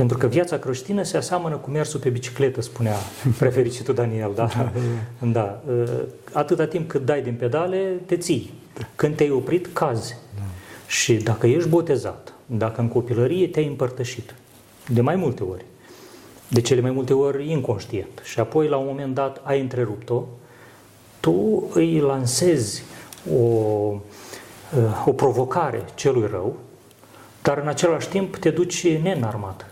Pentru că viața creștină se aseamănă cu mersul pe bicicletă, spunea prefericitul Daniel. Da? da. Atâta timp cât dai din pedale, te ții. Când te-ai oprit, cazi. Da. Și dacă ești botezat, dacă în copilărie te-ai împărtășit, de mai multe ori, de cele mai multe ori inconștient, și apoi la un moment dat ai întrerupt-o, tu îi lansezi o, o provocare celui rău, dar în același timp te duci neînarmat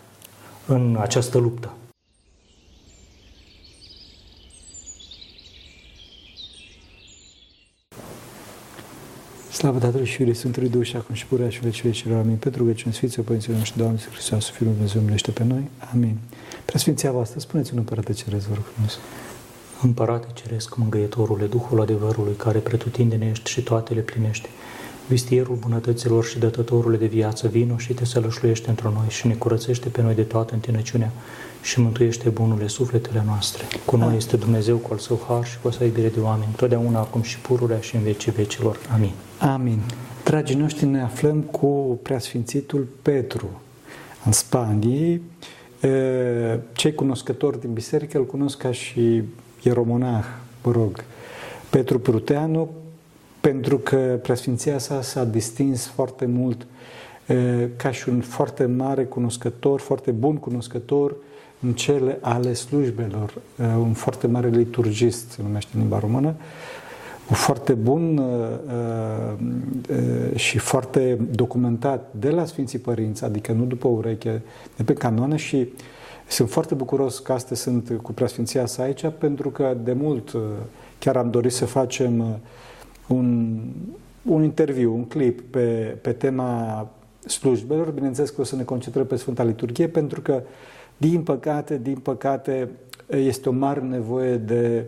în această luptă. Slavă Tatălui și Fiului Sfântului Duh și acum și purea și vecii vecilor. Amin. Pentru rugăciune Sfinții Părinților noștri, Doamne Hristos, să Fiul Dumnezeu milește pe noi. Amin. Preasfinția voastră, spuneți un împărate ceresc, vă rog frumos. Împărate ceresc, mângâietorule, Duhul adevărului, care pretutindene ești și toate le plinești, vistierul bunătăților și dătătorule de viață, vino și te sălășluiește într noi și ne curățește pe noi de toată întinăciunea și mântuiește bunurile sufletele noastre. Cu noi este Dumnezeu cu al său har și cu o să iubire de oameni, totdeauna, acum și pururea și în vecii vecilor. Amin. Amin. Dragii noștri, ne aflăm cu preasfințitul Petru în Spanie. Cei cunoscători din biserică îl cunosc ca și ieromonah, mă rog, Petru Pruteanu, pentru că preasfinția sa s-a distins foarte mult ca și un foarte mare cunoscător, foarte bun cunoscător în cele ale slujbelor, un foarte mare liturgist, se numește în limba română, un foarte bun și foarte documentat de la Sfinții Părinți, adică nu după ureche, de pe canoane și sunt foarte bucuros că astăzi sunt cu preasfinția sa aici, pentru că de mult chiar am dorit să facem un, un interviu, un clip pe, pe tema slujbelor. Bineînțeles că o să ne concentrăm pe Sfânta Liturghie, pentru că, din păcate, din păcate, este o mare nevoie de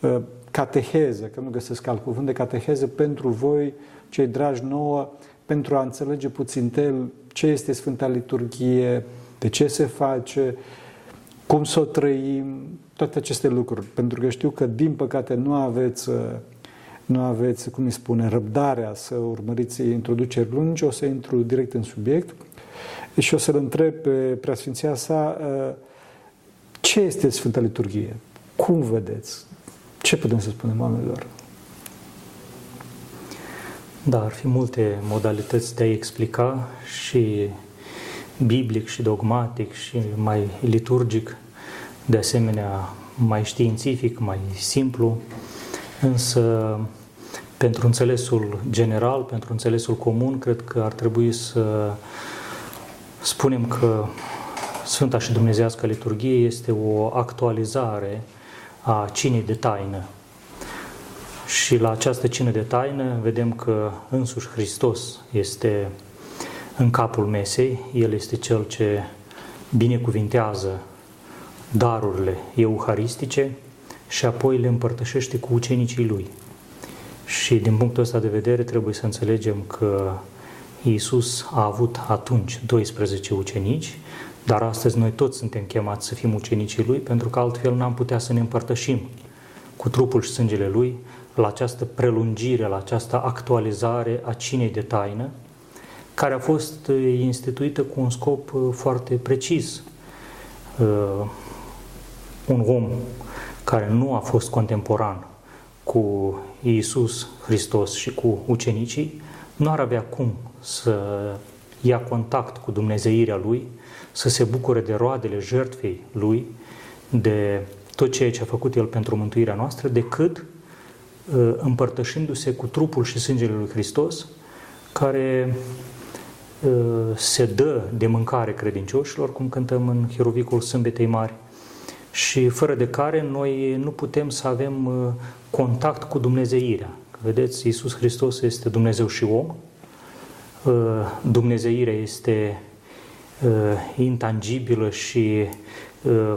uh, cateheză, că nu găsesc alt cuvânt, de cateheză pentru voi, cei dragi nouă, pentru a înțelege puțin tel ce este Sfânta Liturghie, de ce se face, cum să o trăim, toate aceste lucruri. Pentru că știu că, din păcate, nu aveți uh, nu aveți, cum îi spune, răbdarea să urmăriți introduceri lungi, o să intru direct în subiect și o să-l întreb pe preasfinția sa uh, ce este Sfânta Liturghie? Cum vedeți? Ce putem să spunem oamenilor? Da, ar fi multe modalități de a explica și biblic și dogmatic și mai liturgic, de asemenea mai științific, mai simplu, însă pentru înțelesul general, pentru înțelesul comun, cred că ar trebui să spunem că Sfânta și Dumnezească Liturghie este o actualizare a cinei de taină. Și la această cină de taină vedem că însuși Hristos este în capul mesei, El este Cel ce binecuvintează darurile euharistice și apoi le împărtășește cu ucenicii Lui. Și din punctul ăsta de vedere trebuie să înțelegem că Iisus a avut atunci 12 ucenici, dar astăzi noi toți suntem chemați să fim ucenicii Lui, pentru că altfel n-am putea să ne împărtășim cu trupul și sângele Lui la această prelungire, la această actualizare a cinei de taină, care a fost uh, instituită cu un scop uh, foarte precis. Uh, un om care nu a fost contemporan cu Iisus Hristos și cu ucenicii, nu ar avea cum să ia contact cu Dumnezeirea Lui, să se bucure de roadele jertfei Lui, de tot ceea ce a făcut El pentru mântuirea noastră, decât uh, împărtășindu-se cu trupul și sângele Lui Hristos, care uh, se dă de mâncare credincioșilor, cum cântăm în Hierovicul Sâmbetei Mari, și fără de care noi nu putem să avem uh, contact cu Dumnezeirea. Vedeți, Iisus Hristos este Dumnezeu și om, uh, Dumnezeirea este uh, intangibilă și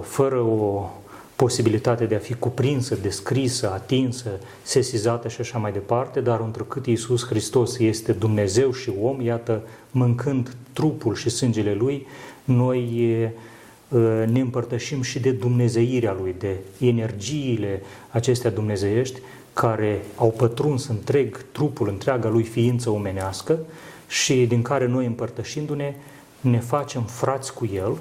fără o posibilitate de a fi cuprinsă, descrisă, atinsă, sesizată și așa mai departe, dar întrucât Iisus Hristos este Dumnezeu și om, iată, mâncând trupul și sângele Lui, noi Ă, ne împărtășim și de dumnezeirea Lui, de energiile acestea dumnezeiești care au pătruns întreg trupul, întreaga Lui ființă omenească și din care noi împărtășindu-ne ne facem frați cu El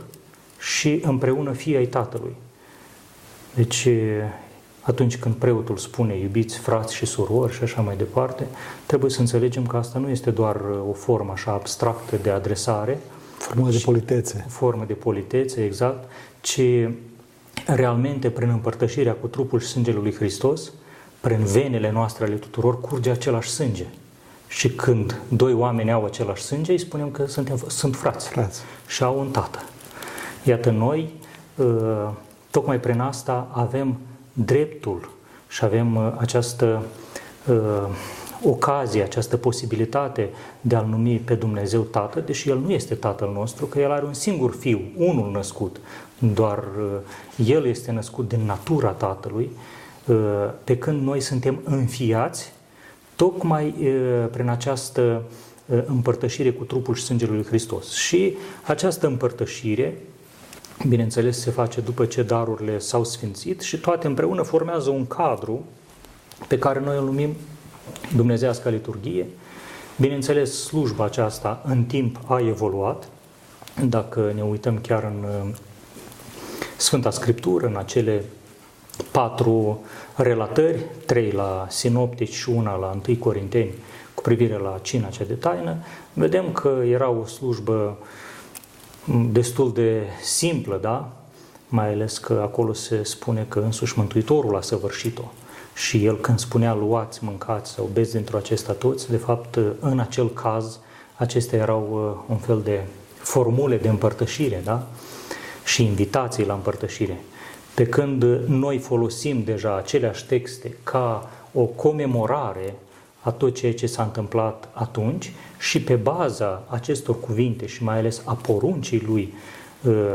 și împreună fii ai Tatălui. Deci, atunci când preotul spune iubiți frați și surori și așa mai departe, trebuie să înțelegem că asta nu este doar o formă așa abstractă de adresare, formă de politețe. Formă de politețe, exact, ci realmente prin împărtășirea cu trupul și sângele lui Hristos, prin venele noastre ale tuturor curge același sânge. Și când doi oameni au același sânge, îi spunem că suntem, sunt frați, frați și au un tată. Iată, noi, ă, tocmai prin asta, avem dreptul și avem ă, această ă, ocazie, această posibilitate de a-L numi pe Dumnezeu Tată, deși El nu este Tatăl nostru, că El are un singur Fiu, unul născut, doar El este născut din natura Tatălui, pe când noi suntem înfiați tocmai prin această împărtășire cu trupul și sângele lui Hristos. Și această împărtășire, bineînțeles, se face după ce darurile s-au sfințit și toate împreună formează un cadru pe care noi îl numim Dumnezească liturghie. Bineînțeles, slujba aceasta în timp a evoluat. Dacă ne uităm chiar în Sfânta Scriptură, în acele patru relatări, trei la sinoptici și una la 1 Corinteni cu privire la cina cea de taină, vedem că era o slujbă destul de simplă, da? mai ales că acolo se spune că însuși Mântuitorul a săvârșit-o. Și el când spunea luați, mâncați sau beți dintr-o acesta toți, de fapt în acel caz acestea erau uh, un fel de formule de împărtășire, da? Și invitații la împărtășire. Pe când noi folosim deja aceleași texte ca o comemorare a tot ceea ce s-a întâmplat atunci și pe baza acestor cuvinte și mai ales a poruncii lui uh,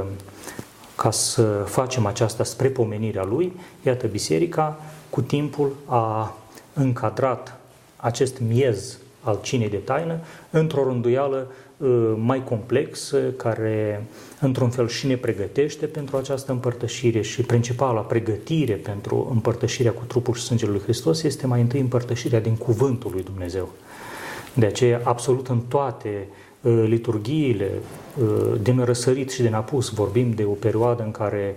ca să facem aceasta spre pomenirea lui, iată, biserica cu timpul a încadrat acest miez al cinei de taină într-o rânduială uh, mai complex, care într-un fel și ne pregătește pentru această împărtășire și principala pregătire pentru împărtășirea cu trupul și sângele lui Hristos este mai întâi împărtășirea din cuvântul lui Dumnezeu. De aceea, absolut în toate uh, liturghiile, uh, din răsărit și din apus, vorbim de o perioadă în care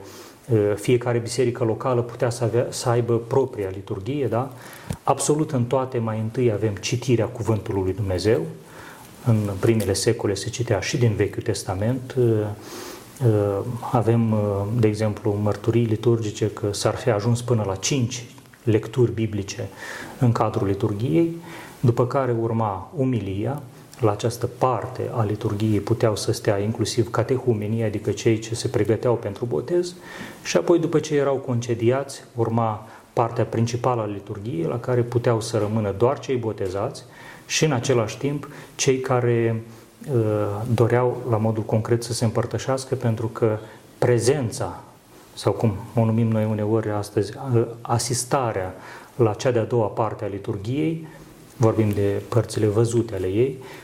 fiecare biserică locală putea să, avea, să aibă propria liturghie, da? Absolut în toate mai întâi avem citirea cuvântului lui Dumnezeu. În primele secole se citea și din Vechiul Testament. Avem, de exemplu, mărturii liturgice că s-ar fi ajuns până la cinci lecturi biblice în cadrul liturgiei, după care urma umilia, la această parte a liturgiei puteau să stea inclusiv catehumenii, adică cei ce se pregăteau pentru botez, și apoi după ce erau concediați, urma partea principală a liturgiei, la care puteau să rămână doar cei botezați și în același timp cei care uh, doreau la modul concret să se împărtășească, pentru că prezența, sau cum o numim noi uneori astăzi, uh, asistarea la cea de-a doua parte a liturgiei, vorbim de părțile văzute ale ei, Uh,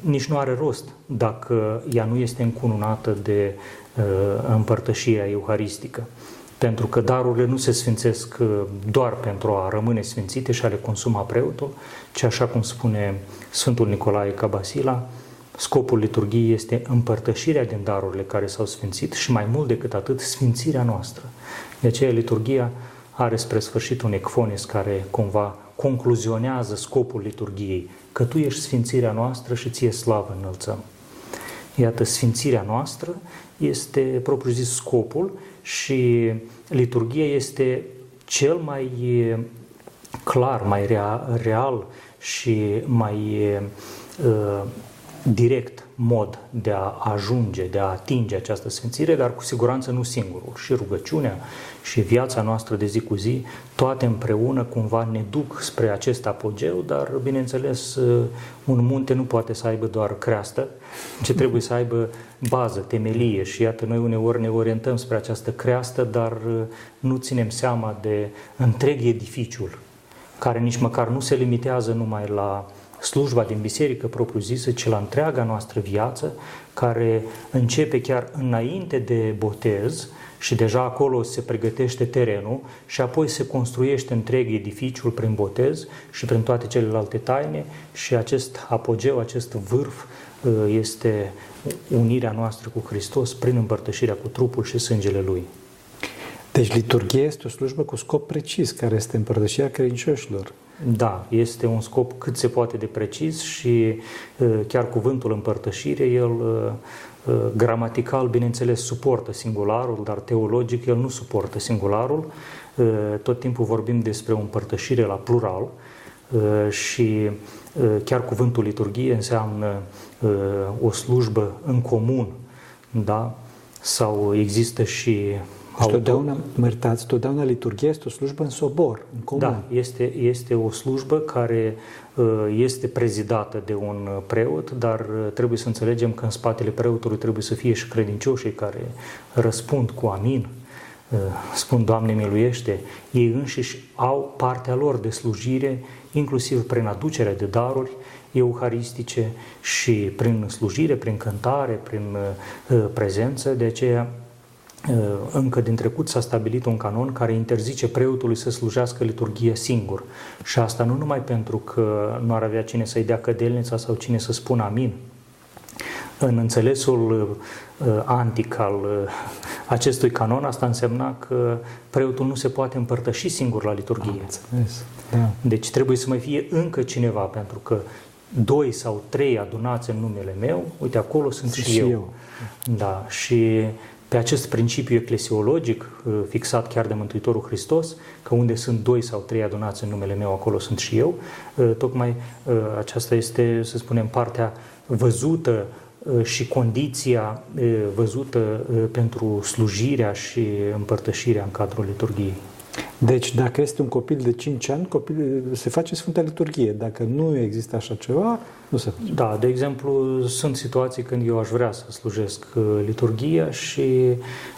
nici nu are rost dacă ea nu este încununată de uh, împărtășirea euharistică. Pentru că darurile nu se sfințesc uh, doar pentru a rămâne sfințite și a le consuma preotul, ci așa cum spune Sfântul Nicolae Cabasila, scopul liturgiei este împărtășirea din darurile care s-au sfințit și mai mult decât atât sfințirea noastră. De aceea liturgia are spre sfârșit un ecfones care cumva concluzionează scopul liturgiei, că Tu ești sfințirea noastră și ție slavă înălțăm. Iată, sfințirea noastră este, propriu zis, scopul și liturgia este cel mai clar, mai real și mai uh, direct mod de a ajunge, de a atinge această sfințire, dar cu siguranță nu singurul. Și rugăciunea și viața noastră de zi cu zi, toate împreună cumva ne duc spre acest apogeu, dar bineînțeles un munte nu poate să aibă doar creastă, ci trebuie să aibă bază, temelie și iată noi uneori ne orientăm spre această creastă, dar nu ținem seama de întreg edificiul care nici măcar nu se limitează numai la slujba din biserică propriu-zisă, ci la întreaga noastră viață, care începe chiar înainte de botez și deja acolo se pregătește terenul și apoi se construiește întreg edificiul prin botez și prin toate celelalte taine și acest apogeu, acest vârf uh, este unirea noastră cu Hristos prin împărtășirea cu trupul și sângele Lui. Deci liturghia este o slujbă cu scop precis, care este împărtășirea credincioșilor. Da, este un scop cât se poate de precis și uh, chiar cuvântul împărtășire, el uh, uh, gramatical, bineînțeles, suportă singularul, dar teologic el nu suportă singularul. Tot timpul vorbim despre o împărtășire la plural și chiar cuvântul liturghie înseamnă o slujbă în comun, da? sau există și și totdeauna, mă iertați, totdeauna liturghia este o slujbă în sobor, în comun. Da, este, este o slujbă care uh, este prezidată de un preot, dar uh, trebuie să înțelegem că în spatele preotului trebuie să fie și credincioșii care răspund cu amin, uh, spun Doamne miluiește, ei înșiși au partea lor de slujire, inclusiv prin aducerea de daruri euharistice și prin slujire, prin cântare, prin prezență, de aceea Uh, încă din trecut s-a stabilit un canon care interzice preotului să slujească liturghie singur. Și asta nu numai pentru că nu ar avea cine să-i dea cădelnița sau cine să spună amin. În înțelesul uh, antic al uh, acestui canon, asta însemna că preotul nu se poate împărtăși singur la liturghie. Da. Deci trebuie să mai fie încă cineva, pentru că doi sau trei adunați în numele meu, uite, acolo sunt, sunt și, și eu. eu. Da, și pe acest principiu eclesiologic uh, fixat chiar de Mântuitorul Hristos, că unde sunt doi sau trei adunați în numele meu, acolo sunt și eu, uh, tocmai uh, aceasta este, să spunem, partea văzută și condiția văzută pentru slujirea și împărtășirea în cadrul liturgiei. Deci, dacă este un copil de 5 ani, copil, se face Sfânta Liturghie. Dacă nu există așa ceva, nu se face. Da, de exemplu, sunt situații când eu aș vrea să slujesc uh, liturghia și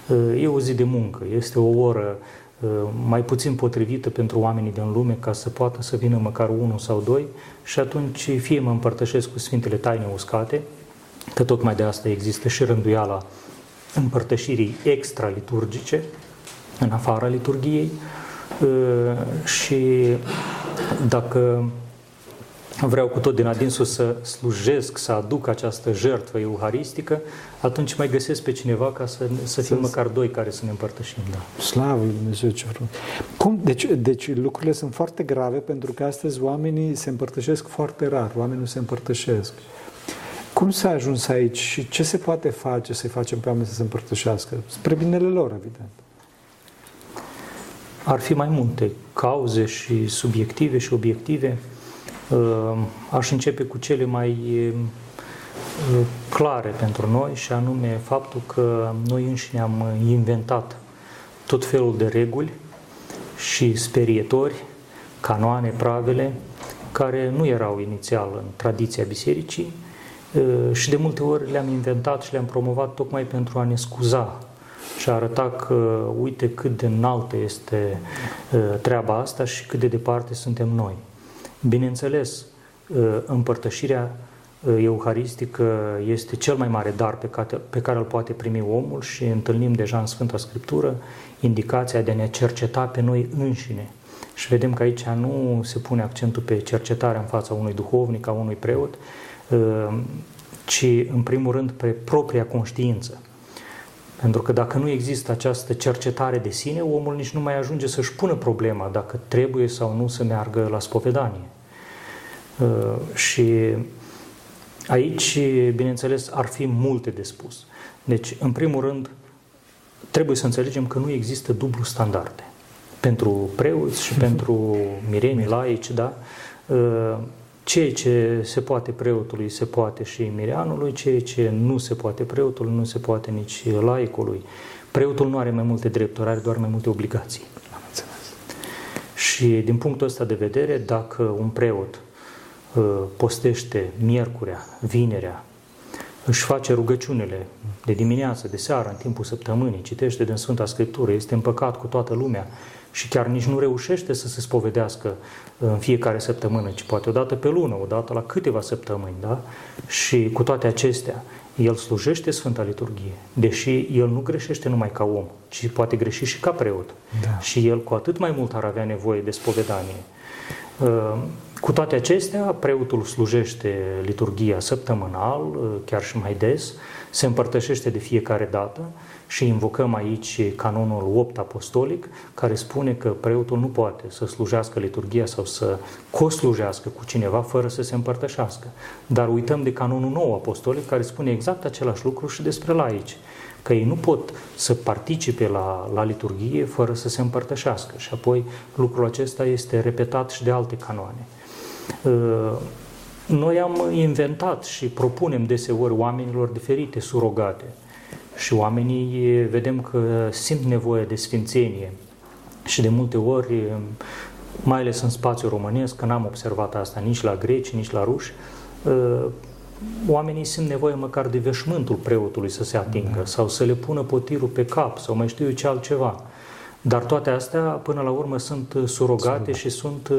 uh, e o zi de muncă, este o oră uh, mai puțin potrivită pentru oamenii din lume ca să poată să vină măcar unul sau doi și atunci fie mă împărtășesc cu Sfintele Taine Uscate, că tocmai de asta există și rânduiala împărtășirii extra-liturgice, în afara liturgiei și dacă vreau cu tot din adinsul să slujesc, să aduc această jertfă euharistică, atunci mai găsesc pe cineva ca să, să fim măcar doi care să ne împărtășim. Da. Slavă Lui Dumnezeu ce Cum? Deci, deci lucrurile sunt foarte grave pentru că astăzi oamenii se împărtășesc foarte rar, oamenii nu se împărtășesc. Cum s-a ajuns aici și ce se poate face să-i facem pe oameni să se împărtășească? Spre binele lor, evident. Ar fi mai multe cauze și subiective și obiective. Uh, aș începe cu cele mai uh, clare pentru noi și anume faptul că noi înșine am inventat tot felul de reguli și sperietori, canoane, pravele, care nu erau inițial în tradiția bisericii uh, și de multe ori le-am inventat și le-am promovat tocmai pentru a ne scuza și a arăta că uite cât de înaltă este treaba asta și cât de departe suntem noi. Bineînțeles, împărtășirea euharistică este cel mai mare dar pe care, pe care îl poate primi omul și întâlnim deja în Sfânta Scriptură indicația de a ne cerceta pe noi înșine. Și vedem că aici nu se pune accentul pe cercetarea în fața unui duhovnic, a unui preot, ci în primul rând pe propria conștiință. Pentru că dacă nu există această cercetare de sine, omul nici nu mai ajunge să-și pună problema dacă trebuie sau nu să meargă la spovedanie. Uh, și aici, bineînțeles, ar fi multe de spus. Deci, în primul rând, trebuie să înțelegem că nu există dublu standarde. Pentru preoți și pentru mireni laici, da? Uh, Ceea ce se poate preotului, se poate și mireanului, ceea ce nu se poate preotului, nu se poate nici laicului. Preotul nu are mai multe drepturi, are doar mai multe obligații. Și din punctul ăsta de vedere, dacă un preot uh, postește miercurea, vinerea își face rugăciunile de dimineață, de seară, în timpul săptămânii, citește din Sfânta Scriptură, este împăcat cu toată lumea și chiar nici nu reușește să se spovedească în fiecare săptămână, ci poate o dată pe lună, o dată la câteva săptămâni, da? Și cu toate acestea, el slujește Sfânta Liturghie, deși el nu greșește numai ca om, ci poate greși și ca preot. Da. Și el cu atât mai mult ar avea nevoie de spovedanie. Uh, cu toate acestea, preotul slujește liturgia săptămânal, uh, chiar și mai des, se împărtășește de fiecare dată și invocăm aici canonul 8 apostolic, care spune că preotul nu poate să slujească liturgia sau să coslujească cu cineva fără să se împărtășească. Dar uităm de canonul 9 apostolic, care spune exact același lucru și despre laici că ei nu pot să participe la, la liturghie fără să se împărtășească. Și apoi lucrul acesta este repetat și de alte canoane. Uh, noi am inventat și propunem deseori oamenilor diferite surogate și oamenii vedem că simt nevoie de sfințenie și de multe ori, mai ales în spațiul românesc, că n-am observat asta nici la greci, nici la ruși, uh, oamenii simt nevoie măcar de veșmântul preotului să se atingă da. sau să le pună potirul pe cap sau mai știu eu ce altceva. Dar toate astea, până la urmă, sunt surogate și sunt uh,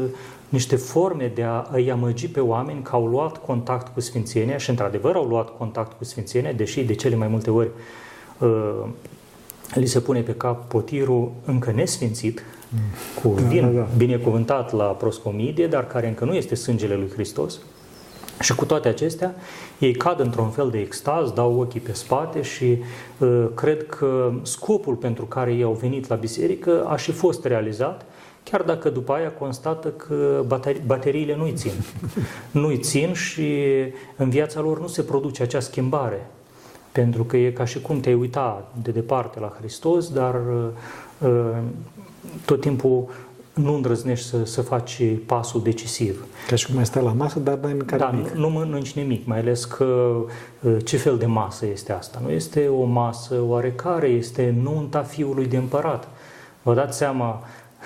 niște forme de a îi amăgi pe oameni că au luat contact cu Sfințenia și, într-adevăr, au luat contact cu Sfințenia, deși de cele mai multe ori uh, li se pune pe cap potirul încă nesfințit, mm. cu vin da, da, da. binecuvântat la proscomidie, dar care încă nu este sângele lui Hristos. Și cu toate acestea, ei cad într-un fel de extaz, dau ochii pe spate și uh, cred că scopul pentru care ei au venit la biserică a și fost realizat, chiar dacă după aia constată că bateri- bateriile nu-i țin. Nu-i țin și în viața lor nu se produce acea schimbare. Pentru că e ca și cum te-ai uita de departe la Hristos, dar uh, uh tot timpul nu îndrăznești să, să faci pasul decisiv. Ca și cum mai stai la masă, dar n-ai mâncat da, nimic. nu mănânci nimic, mai ales că uh, ce fel de masă este asta? Nu este o masă oarecare, este nunta fiului de împărat. Vă dați seama,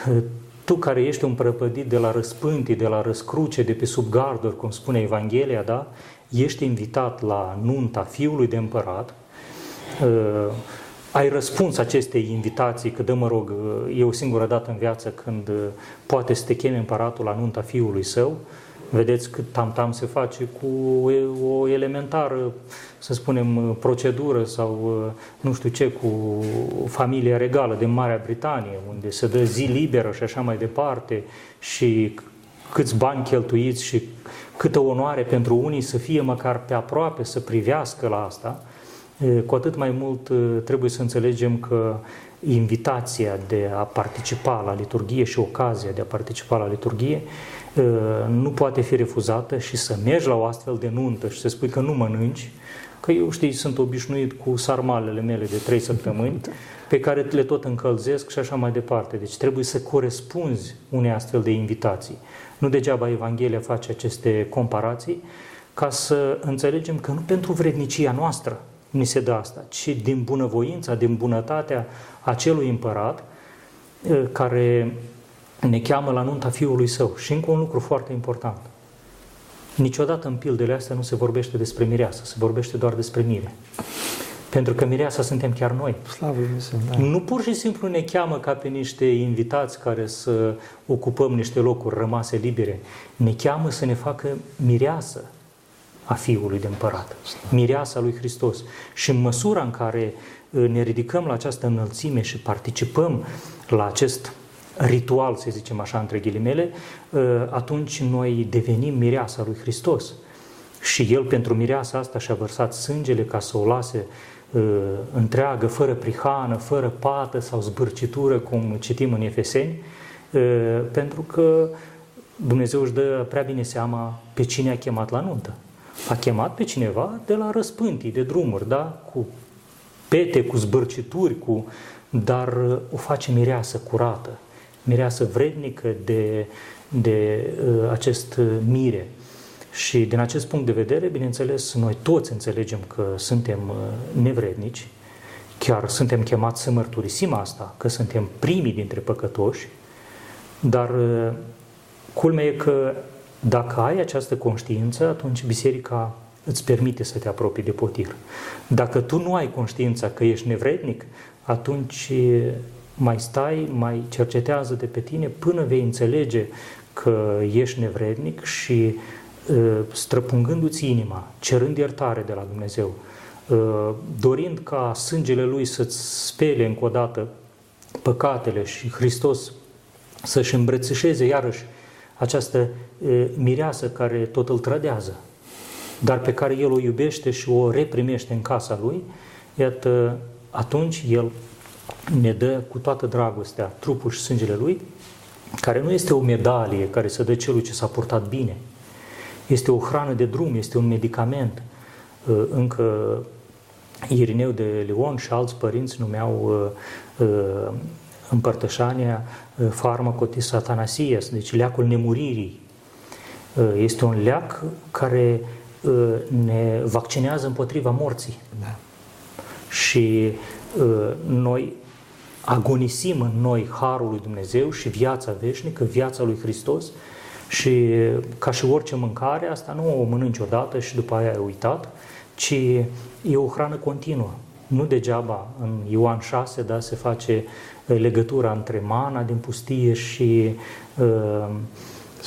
uh, tu care ești un prăpădit de la răspântii, de la răscruce, de pe sub garduri, cum spune Evanghelia, da? Ești invitat la nunta fiului de împărat, uh, ai răspuns acestei invitații, că dă mă rog, e o singură dată în viață când uh, poate să te cheme împăratul la nunta fiului său, vedeți cât tam-tam se face cu o elementară, să spunem, procedură sau uh, nu știu ce, cu familia regală din Marea Britanie, unde se dă zi liberă și așa mai departe și câți bani cheltuiți și câtă onoare pentru unii să fie măcar pe aproape, să privească la asta – cu atât mai mult trebuie să înțelegem că invitația de a participa la liturghie și ocazia de a participa la liturghie nu poate fi refuzată și să mergi la o astfel de nuntă și să spui că nu mănânci, că eu, știi, sunt obișnuit cu sarmalele mele de trei săptămâni, pe care le tot încălzesc și așa mai departe. Deci trebuie să corespunzi unei astfel de invitații. Nu degeaba Evanghelia face aceste comparații, ca să înțelegem că nu pentru vrednicia noastră, ni se dă asta, ci din bunăvoința, din bunătatea acelui împărat eh, care ne cheamă la nunta fiului său. Și încă un lucru foarte important. Niciodată în pildele astea nu se vorbește despre mireasă, se vorbește doar despre mire. Pentru că mireasa suntem chiar noi. Slavă da. Nu pur și simplu ne cheamă ca pe niște invitați care să ocupăm niște locuri rămase libere. Ne cheamă să ne facă mireasă, a Fiului de Împărat, mireasa lui Hristos. Și în măsura în care uh, ne ridicăm la această înălțime și participăm la acest ritual, să zicem așa, între ghilimele, uh, atunci noi devenim mireasa lui Hristos. Și El pentru mireasa asta și-a vărsat sângele ca să o lase uh, întreagă, fără prihană, fără pată sau zbârcitură, cum citim în Efeseni, pentru că Dumnezeu își dă prea bine seama pe cine a chemat la nuntă a chemat pe cineva de la răspântii, de drumuri, da? cu pete, cu zbârcituri, cu... dar uh, o face mireasă curată, mireasă vrednică de, de uh, acest uh, mire. Și din acest punct de vedere, bineînțeles, noi toți înțelegem că suntem uh, nevrednici, chiar suntem chemați să mărturisim asta, că suntem primii dintre păcătoși, dar culmea e că dacă ai această conștiință, atunci biserica îți permite să te apropii de potir. Dacă tu nu ai conștiința că ești nevrednic, atunci mai stai, mai cercetează de pe tine până vei înțelege că ești nevrednic și străpungându-ți inima, cerând iertare de la Dumnezeu, dorind ca sângele Lui să-ți spele încă o dată păcatele și Hristos să-și îmbrățișeze iarăși această mireasă care tot îl trădează, dar pe care el o iubește și o reprimește în casa lui, iată, atunci el ne dă cu toată dragostea trupul și sângele lui, care nu este o medalie care să dă celui ce s-a purtat bine, este o hrană de drum, este un medicament. Încă Irineu de Leon și alți părinți numeau împărtășania farmacotis satanasias, deci leacul nemuririi. Este un leac care ne vaccinează împotriva morții. Da. Și noi agonisim în noi Harul lui Dumnezeu și viața veșnică, viața lui Hristos și ca și orice mâncare, asta nu o mănânci odată și după aia ai uitat, ci e o hrană continuă. Nu degeaba în Ioan 6 da, se face legătura între mana din pustie și uh,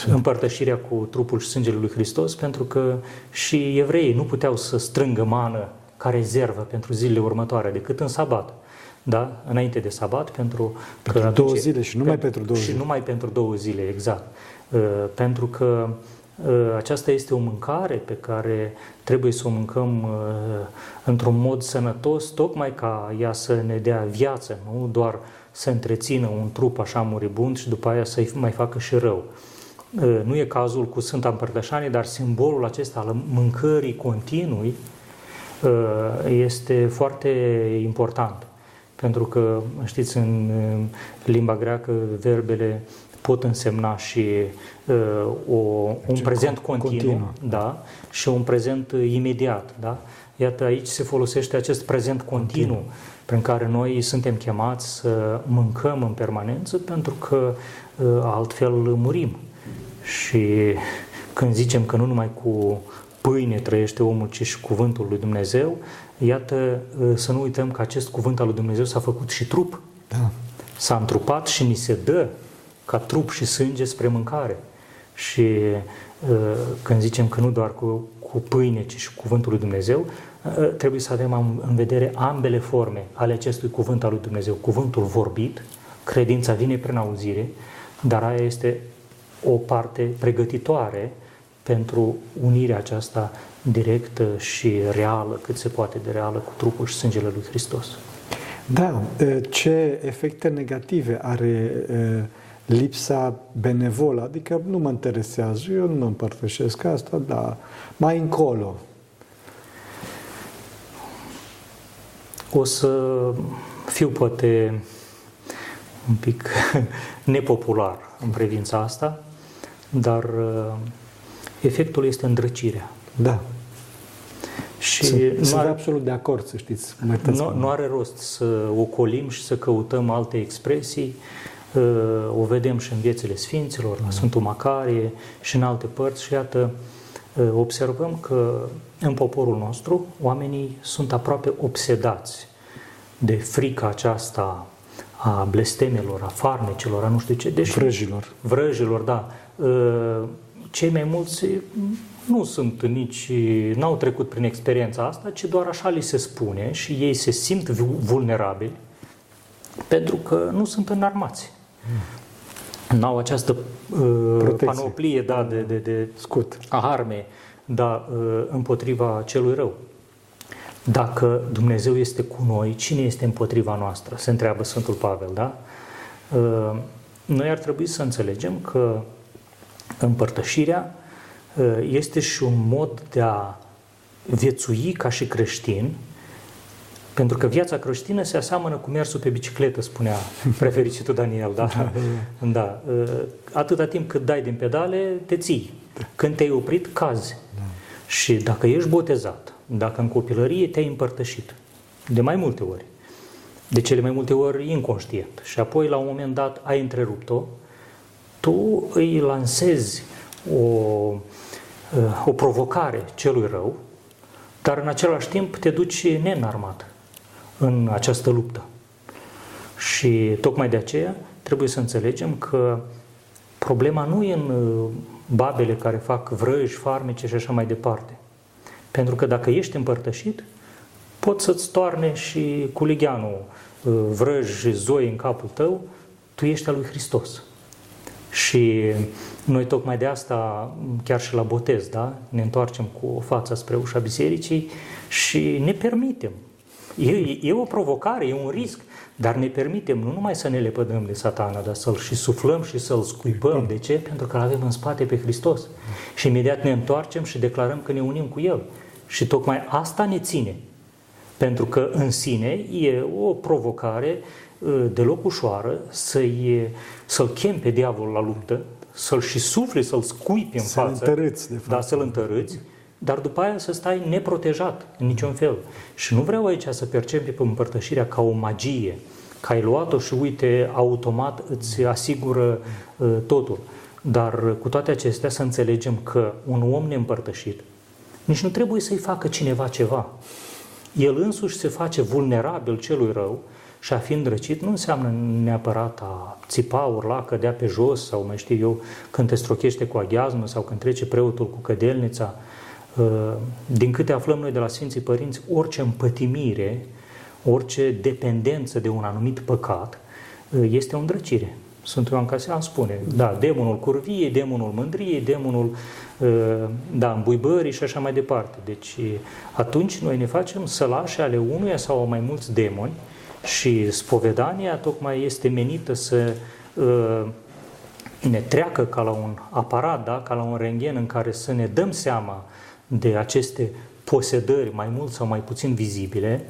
împărtășirea cu trupul și sângele lui Hristos, pentru că și evreii nu puteau să strângă mană ca rezervă pentru zilele următoare, decât în sabat. Da? Înainte de sabat, pentru, pentru că două zile și numai pe, pentru două și zile. Și numai pentru două zile, exact. Uh, pentru că uh, aceasta este o mâncare pe care trebuie să o mâncăm uh, într-un mod sănătos, tocmai ca ea să ne dea viață, nu doar să întrețină un trup așa muribund și după aia să-i mai facă și rău. Nu e cazul cu Sfânta Împărtășanie, dar simbolul acesta al mâncării continui este foarte important. Pentru că, știți, în limba greacă verbele pot însemna și uh, o, un prezent continuu, continuu, da, și un prezent imediat, da? Iată, aici se folosește acest prezent continuu, continuu, prin care noi suntem chemați să mâncăm în permanență, pentru că uh, altfel murim. Și când zicem că nu numai cu pâine trăiește omul, ci și cuvântul lui Dumnezeu, iată ă, să nu uităm că acest cuvânt al lui Dumnezeu s-a făcut și trup. Da. S-a întrupat și ni se dă ca trup și sânge spre mâncare. Și ă, când zicem că nu doar cu, cu pâine, ci și cu cuvântul lui Dumnezeu, ă, trebuie să avem în vedere ambele forme ale acestui cuvânt al lui Dumnezeu. Cuvântul vorbit, credința vine prin auzire, dar aia este o parte pregătitoare pentru unirea aceasta directă și reală, cât se poate de reală, cu trupul și sângele lui Hristos. Da, ce efecte negative are lipsa benevolă, adică nu mă interesează, eu nu mă împărtășesc asta, dar mai încolo. O să fiu poate un pic nepopular în privința asta, dar efectul este îndrăcirea. Da. Și sunt, sunt are, absolut de acord, să știți. Nu, nu are rost să ocolim și să căutăm alte expresii. Uh, o vedem și în viețile Sfinților, la mm. Sfântul Macarie și în alte părți și iată, uh, observăm că în poporul nostru oamenii sunt aproape obsedați de frica aceasta a blestemelor, a farmecelor, a nu știu ce. Deși, vrăjilor. Vrăjilor, da. Uh, cei mai mulți nu sunt nici, n-au trecut prin experiența asta, ci doar așa li se spune și ei se simt vulnerabili pentru că nu sunt înarmați. Mm. N-au această uh, panoplie da, de, de, de Scut. a arme da, uh, împotriva celui rău. Dacă Dumnezeu este cu noi, cine este împotriva noastră? Se întreabă Sfântul Pavel, da? Uh, noi ar trebui să înțelegem că împărtășirea ă, este și un mod de a viețui ca și creștin, pentru că viața creștină se aseamănă cu mersul pe bicicletă, spunea prefericitul Daniel. Da? da? da. Ă, atâta timp cât dai din pedale, te ții. Când te-ai oprit, cazi. Da. Și dacă ești botezat, dacă în copilărie te-ai împărtășit, de mai multe ori, de cele mai multe ori inconștient, și apoi la un moment dat ai întrerupt-o, tu îi lansezi o, o provocare celui rău dar în același timp te duci neînarmat în această luptă. Și tocmai de aceea trebuie să înțelegem că problema nu e în uh, babele care fac vrăji, farmece și așa mai departe. Pentru că dacă ești împărtășit, poți să-ți toarne și culigheanul uh, vrăji, zoi în capul tău, tu ești al lui Hristos. Și noi tocmai de asta, chiar și la botez, da? ne întoarcem cu fața spre ușa bisericii și ne permitem. E, e o provocare, e un risc, dar ne permitem nu numai să ne lepădăm de satana, dar să-l și suflăm și să-l scuipăm. De ce? Pentru că îl avem în spate pe Hristos. Și imediat ne întoarcem și declarăm că ne unim cu El. Și tocmai asta ne ține. Pentru că în sine e o provocare ă, deloc ușoară să-i, să-l chem pe diavolul la luptă, să-l și sufli, să-l scuipi în să față. Să-l întărâți, de fapt. Da, să-l întărâți, dar după aia să stai neprotejat în niciun fel. Și nu vreau aici să percepi împărtășirea ca o magie, că ai luat-o și uite, automat îți asigură uh, totul. Dar cu toate acestea să înțelegem că un om neîmpărtășit nici nu trebuie să-i facă cineva ceva. El însuși se face vulnerabil celui rău și a fi îndrăcit nu înseamnă neapărat a țipa, urla, cădea pe jos sau mai știu eu, când te strochește cu aghiazmă sau când trece preotul cu cădelnița. Uh, din câte aflăm noi de la Sfinții Părinți, orice împătimire, orice dependență de un anumit păcat uh, este o îndrăcire. Sfântul Ioan Casean spune, da, demonul curviei, demonul mândriei, demonul uh, da, îmbuibării și așa mai departe. Deci atunci noi ne facem sălașe ale unuia sau mai mulți demoni și spovedania tocmai este menită să uh, ne treacă ca la un aparat, da? ca la un renghen în care să ne dăm seama de aceste posedări mai mult sau mai puțin vizibile,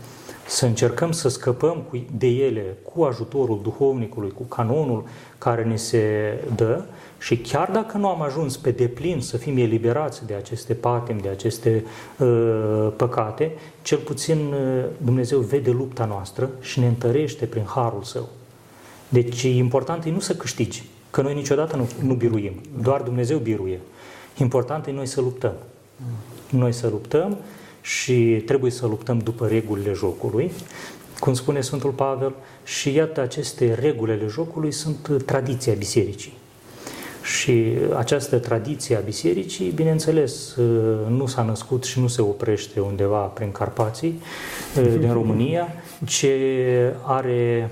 să încercăm să scăpăm de ele cu ajutorul duhovnicului, cu canonul care ne se dă și chiar dacă nu am ajuns pe deplin să fim eliberați de aceste patim, de aceste uh, păcate, cel puțin uh, Dumnezeu vede lupta noastră și ne întărește prin harul său. Deci important e nu să câștigi, că noi niciodată nu, nu biruim, doar Dumnezeu biruie. Important e noi să luptăm. Noi să luptăm și trebuie să luptăm după regulile jocului, cum spune Sfântul Pavel, și iată aceste regulile jocului sunt tradiția bisericii. Și această tradiție a bisericii, bineînțeles, nu s-a născut și nu se oprește undeva prin Carpații din România, ce are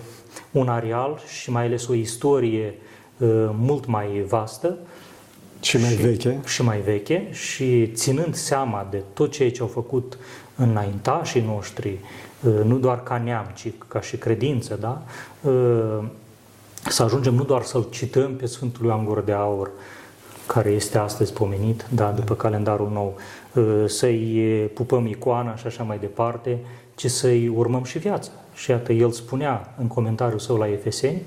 un areal și mai ales o istorie mult mai vastă, și mai veche. Și mai veche și ținând seama de tot ceea ce au făcut înaintașii noștri, nu doar ca neam, ci ca și credință, da? să ajungem nu doar să-l cităm pe Sfântul Ioan Gură de Aur, care este astăzi pomenit, da, după calendarul nou, să-i pupăm icoana și așa mai departe, ci să-i urmăm și viața. Și iată, el spunea în comentariul său la Efeseni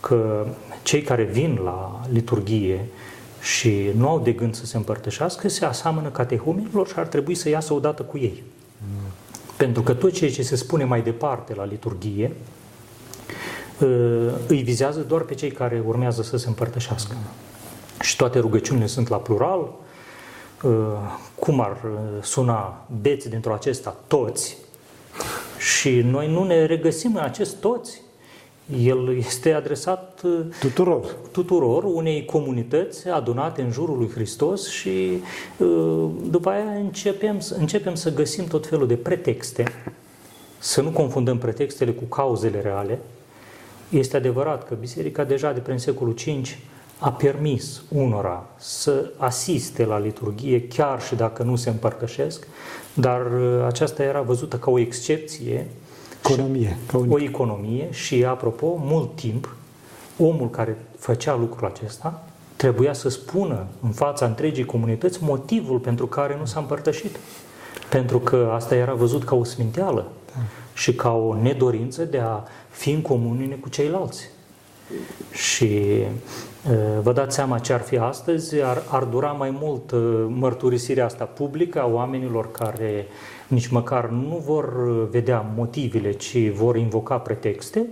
că cei care vin la liturghie și nu au de gând să se împărtășească, se aseamănă catehumilor și ar trebui să iasă odată cu ei. Mm. Pentru că tot ceea ce se spune mai departe la liturghie ă, îi vizează doar pe cei care urmează să se împărtășească. Mm. Și toate rugăciunile sunt la plural, ă, cum ar suna beți dintr-o acesta toți, și noi nu ne regăsim în acest toți, el este adresat uh, tuturor. tuturor, unei comunități adunate în jurul lui Hristos și uh, după aia începem, începem să găsim tot felul de pretexte, să nu confundăm pretextele cu cauzele reale. Este adevărat că Biserica deja de prin secolul V a permis unora să asiste la liturghie chiar și dacă nu se împărtășesc, dar uh, aceasta era văzută ca o excepție Economie. Ca o economie și, apropo, mult timp, omul care făcea lucrul acesta trebuia să spună în fața întregii comunități motivul pentru care nu s-a împărtășit. Pentru că asta era văzut ca o sminteală da. și ca o nedorință de a fi în comuniune cu ceilalți. Și vă dați seama ce ar fi astăzi, ar, ar dura mai mult mărturisirea asta publică a oamenilor care nici măcar nu vor vedea motivele, ci vor invoca pretexte,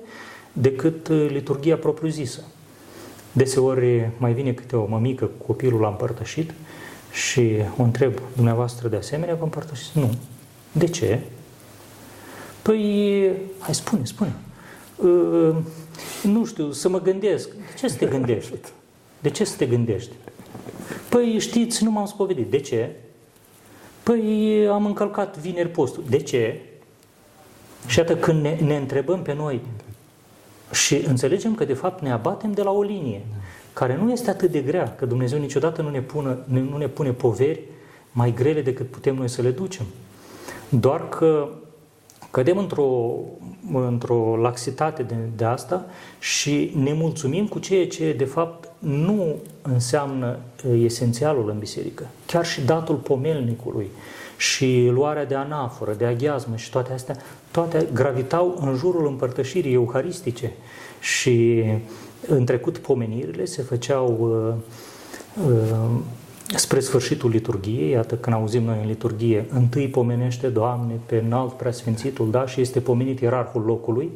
decât liturgia propriu-zisă. Deseori mai vine câte o mămică cu copilul la împărtășit și o întreb, dumneavoastră de asemenea vă împărtășiți? Nu. De ce? Păi, hai spune, spune. Uh, nu știu, să mă gândesc. De ce să te gândești? De ce să te gândești? Păi știți, nu m-am spovedit. De ce? Păi am încălcat vineri postul. De ce? Și atât când ne, ne întrebăm pe noi și înțelegem că de fapt ne abatem de la o linie care nu este atât de grea, că Dumnezeu niciodată nu ne, pună, nu ne pune poveri mai grele decât putem noi să le ducem. Doar că cădem într-o, într-o laxitate de, de asta și ne mulțumim cu ceea ce de fapt nu înseamnă esențialul în biserică. Chiar și datul pomelnicului și luarea de anaforă, de aghiazmă și toate astea, toate gravitau în jurul împărtășirii euharistice și în trecut pomenirile se făceau uh, uh, spre sfârșitul liturgiei, iată când auzim noi în liturgie, întâi pomenește Doamne pe înalt preasfințitul, da, și este pomenit ierarhul locului.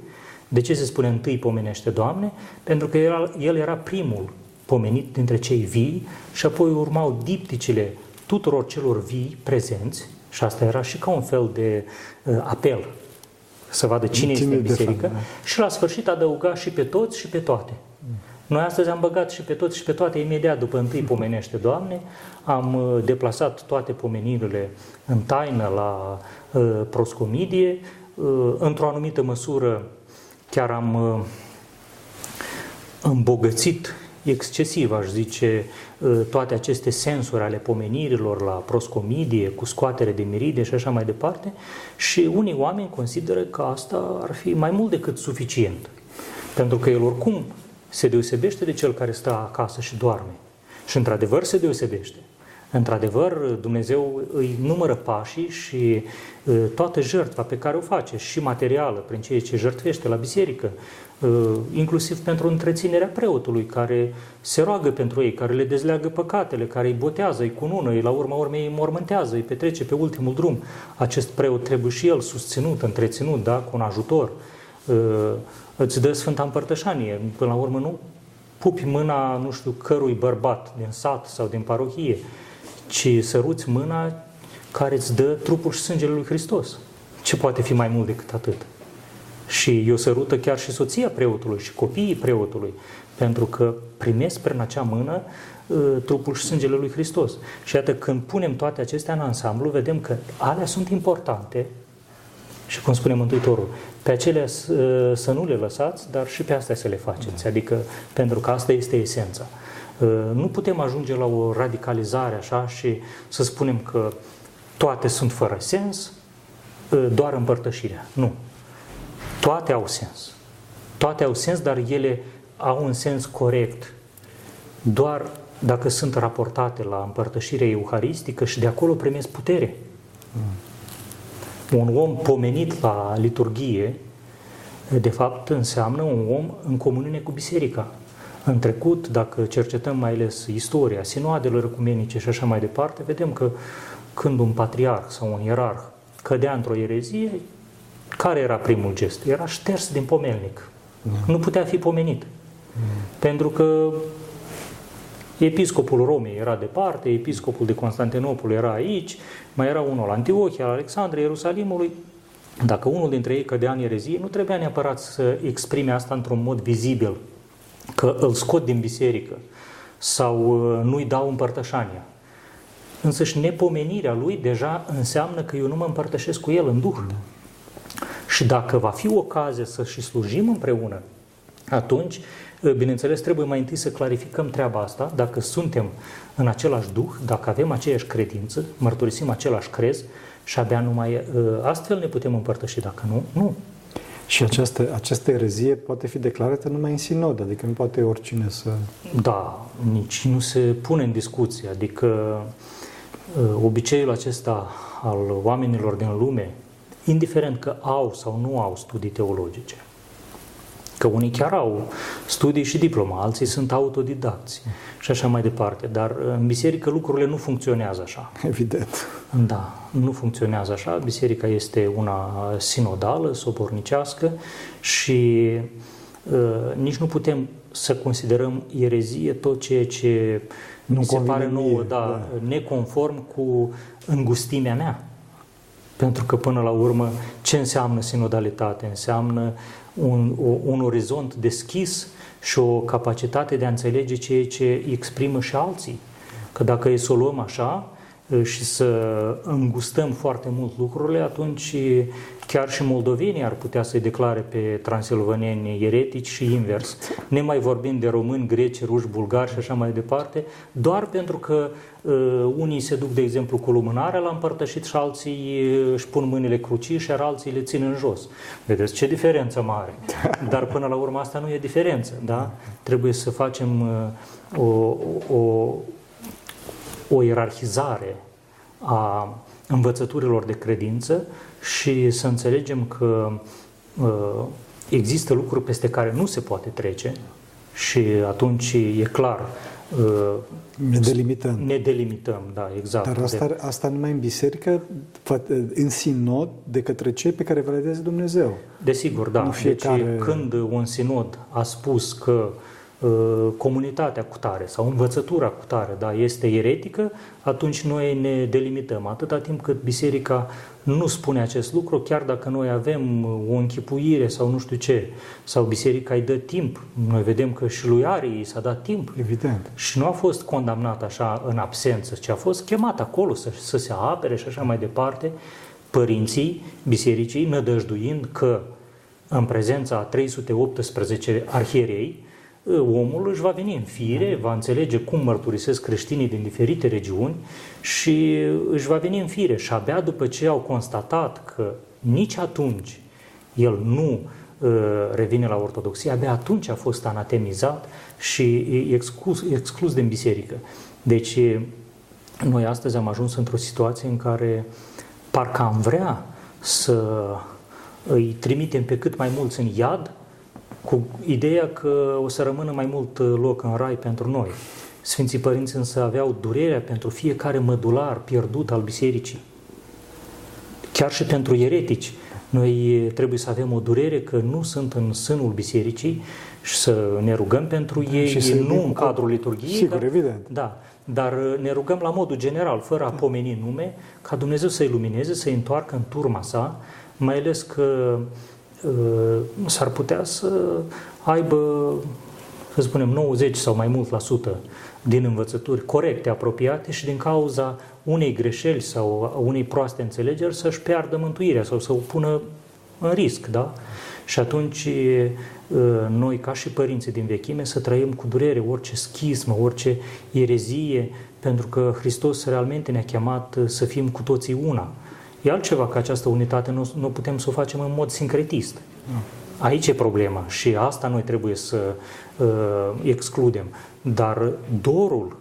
De ce se spune întâi pomenește Doamne? Pentru că el, el era primul pomenit dintre cei vii și apoi urmau dipticile tuturor celor vii prezenți și asta era și ca un fel de uh, apel să vadă cine, cine este în biserică da. și la sfârșit adăuga și pe toți și pe toate. Noi astăzi am băgat și pe toți și pe toate imediat după întâi pomenește Doamne, am uh, deplasat toate pomenirile în taină la uh, proscomidie, uh, într-o anumită măsură chiar am uh, îmbogățit excesiv, aș zice, uh, toate aceste sensuri ale pomenirilor la proscomidie, cu scoatere de miride și așa mai departe și unii oameni consideră că asta ar fi mai mult decât suficient. Pentru că el oricum se deosebește de cel care stă acasă și doarme. Și într-adevăr se deosebește. Într-adevăr, Dumnezeu îi numără pașii și toată jertfa pe care o face, și materială, prin ceea ce jertfește la biserică, inclusiv pentru întreținerea preotului, care se roagă pentru ei, care le dezleagă păcatele, care îi botează, îi cunună, îi la urma urmei îi mormântează, îi petrece pe ultimul drum. Acest preot trebuie și el susținut, întreținut, da, cu un ajutor îți dă Sfânta Împărtășanie. Până la urmă nu pupi mâna, nu știu, cărui bărbat din sat sau din parohie, ci săruți mâna care îți dă trupul și sângele lui Hristos. Ce poate fi mai mult decât atât? Și eu sărută chiar și soția preotului și copiii preotului, pentru că primesc prin acea mână uh, trupul și sângele lui Hristos. Și iată, când punem toate acestea în ansamblu, vedem că alea sunt importante și cum spune Mântuitorul, pe acelea ă, să nu le lăsați, dar și pe astea să le faceți. Adică, pentru că asta este esența. Ă, nu putem ajunge la o radicalizare așa și să spunem că toate sunt fără sens, ă, doar împărtășirea. Nu. Toate au sens. Toate au sens, dar ele au un sens corect doar dacă sunt raportate la împărtășirea euharistică și de acolo primesc putere. Mm un om pomenit la liturgie, de fapt, înseamnă un om în comuniune cu biserica. În trecut, dacă cercetăm mai ales istoria sinoadelor ecumenice și așa mai departe, vedem că când un patriarh sau un ierarh cădea într-o erezie, care era primul gest? Era șters din pomelnic. Mm. Nu putea fi pomenit. Mm. Pentru că Episcopul Romei era departe, episcopul de Constantinopol era aici, mai era unul la Antiochia, la Alexandria, Ierusalimului. Dacă unul dintre ei cădea în erezie, nu trebuia neapărat să exprime asta într-un mod vizibil, că îl scot din biserică sau uh, nu-i dau împărtășania. Însă și nepomenirea lui deja înseamnă că eu nu mă împărtășesc cu el în Duh. Și dacă va fi ocazie să și slujim împreună, atunci Bineînțeles, trebuie mai întâi să clarificăm treaba asta, dacă suntem în același duh, dacă avem aceeași credință, mărturisim același crez și abia numai ă, astfel ne putem împărtăși, dacă nu, nu. Și această, această erezie poate fi declarată numai în sinod, adică nu poate oricine să... Da, nici nu se pune în discuție, adică ă, obiceiul acesta al oamenilor din lume, indiferent că au sau nu au studii teologice, Că unii chiar au studii și diploma, alții sunt autodidacți și așa mai departe. Dar în biserică lucrurile nu funcționează așa. Evident. Da, nu funcționează așa. Biserica este una sinodală, sobornicească și uh, nici nu putem să considerăm erezie tot ceea ce nu se pare nouă, da, da, neconform cu îngustimea mea. Pentru că până la urmă ce înseamnă sinodalitate? Înseamnă un, un orizont deschis și o capacitate de a înțelege ceea ce exprimă și alții. Că dacă e să o luăm așa și să îngustăm foarte mult lucrurile, atunci chiar și moldovenii ar putea să-i declare pe transilvaneni eretici și invers, ne mai vorbim de români, greci, ruși, bulgari și așa mai departe, doar pentru că uh, unii se duc, de exemplu, cu lumânarea la împărtășit și alții își pun mâinile crucii și alții le țin în jos. Vedeți ce diferență mare. Dar până la urmă asta nu e diferență, da? Trebuie să facem uh, o, o, o ierarhizare a învățăturilor de credință și să înțelegem că uh, există lucruri peste care nu se poate trece și atunci e clar. Uh, ne delimităm. Ne delimităm, da, exact. Dar asta, de... asta numai în biserică, în sinod, de către cei pe care vă vedeți Dumnezeu. Desigur, da. Deci fiecare... Deci când un sinod a spus că uh, Uh, comunitatea cu tare sau învățătura cu tare da, este eretică, atunci noi ne delimităm. Atâta timp cât biserica nu spune acest lucru, chiar dacă noi avem o închipuire sau nu știu ce, sau biserica îi dă timp, noi vedem că și lui Arii s-a dat timp. Evident. Și nu a fost condamnat așa în absență, ci a fost chemat acolo să, să se apere și așa mai departe, părinții bisericii nădăjduind că în prezența a 318 arhierei, omul își va veni în fire, va înțelege cum mărturisesc creștinii din diferite regiuni și își va veni în fire. Și abia după ce au constatat că nici atunci el nu uh, revine la ortodoxie, abia atunci a fost anatemizat și exclus, exclus din biserică. Deci noi astăzi am ajuns într-o situație în care parcă am vrea să îi trimitem pe cât mai mulți în iad, cu ideea că o să rămână mai mult uh, loc în rai pentru noi. Sfinții Părinți însă aveau durerea pentru fiecare mădular pierdut al bisericii. Chiar și pentru eretici. Noi trebuie să avem o durere că nu sunt în sânul bisericii și să ne rugăm pentru ei, și nu în cadrul liturgiei. Sigur, dar, evident. Da, dar uh, ne rugăm la modul general, fără a pomeni nume, ca Dumnezeu să ilumineze, să-i întoarcă în turma sa, mai ales că Uh, s-ar putea să aibă, să spunem, 90 sau mai mult la sută din învățături corecte, apropiate și din cauza unei greșeli sau unei proaste înțelegeri să-și piardă mântuirea sau să o pună în risc, da? Și atunci uh, noi, ca și părinții din vechime, să trăim cu durere orice schismă, orice erezie, pentru că Hristos realmente ne-a chemat să fim cu toții una. E altceva că această unitate nu, nu putem să o facem în mod sincretist. Da. Aici e problema și asta noi trebuie să uh, excludem. Dar dorul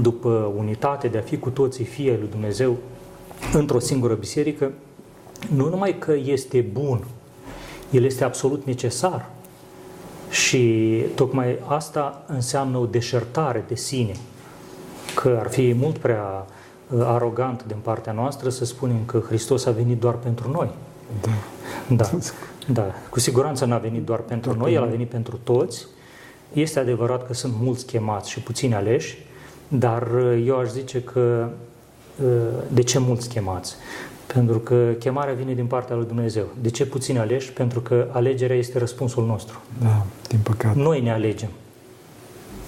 după unitate, de a fi cu toții fii lui Dumnezeu într-o singură biserică, nu numai că este bun, el este absolut necesar. Și tocmai asta înseamnă o deșertare de sine, că ar fi mult prea Uh, arogant din partea noastră să spunem că Hristos a venit doar pentru noi. Da. Da, da. Cu siguranță n-a venit doar pentru doar noi, El a venit pentru toți. Este adevărat că sunt mulți chemați și puțini aleși, dar uh, eu aș zice că uh, de ce mulți chemați? Pentru că chemarea vine din partea lui Dumnezeu. De ce puțini aleși? Pentru că alegerea este răspunsul nostru. Da, din păcate. Noi ne alegem.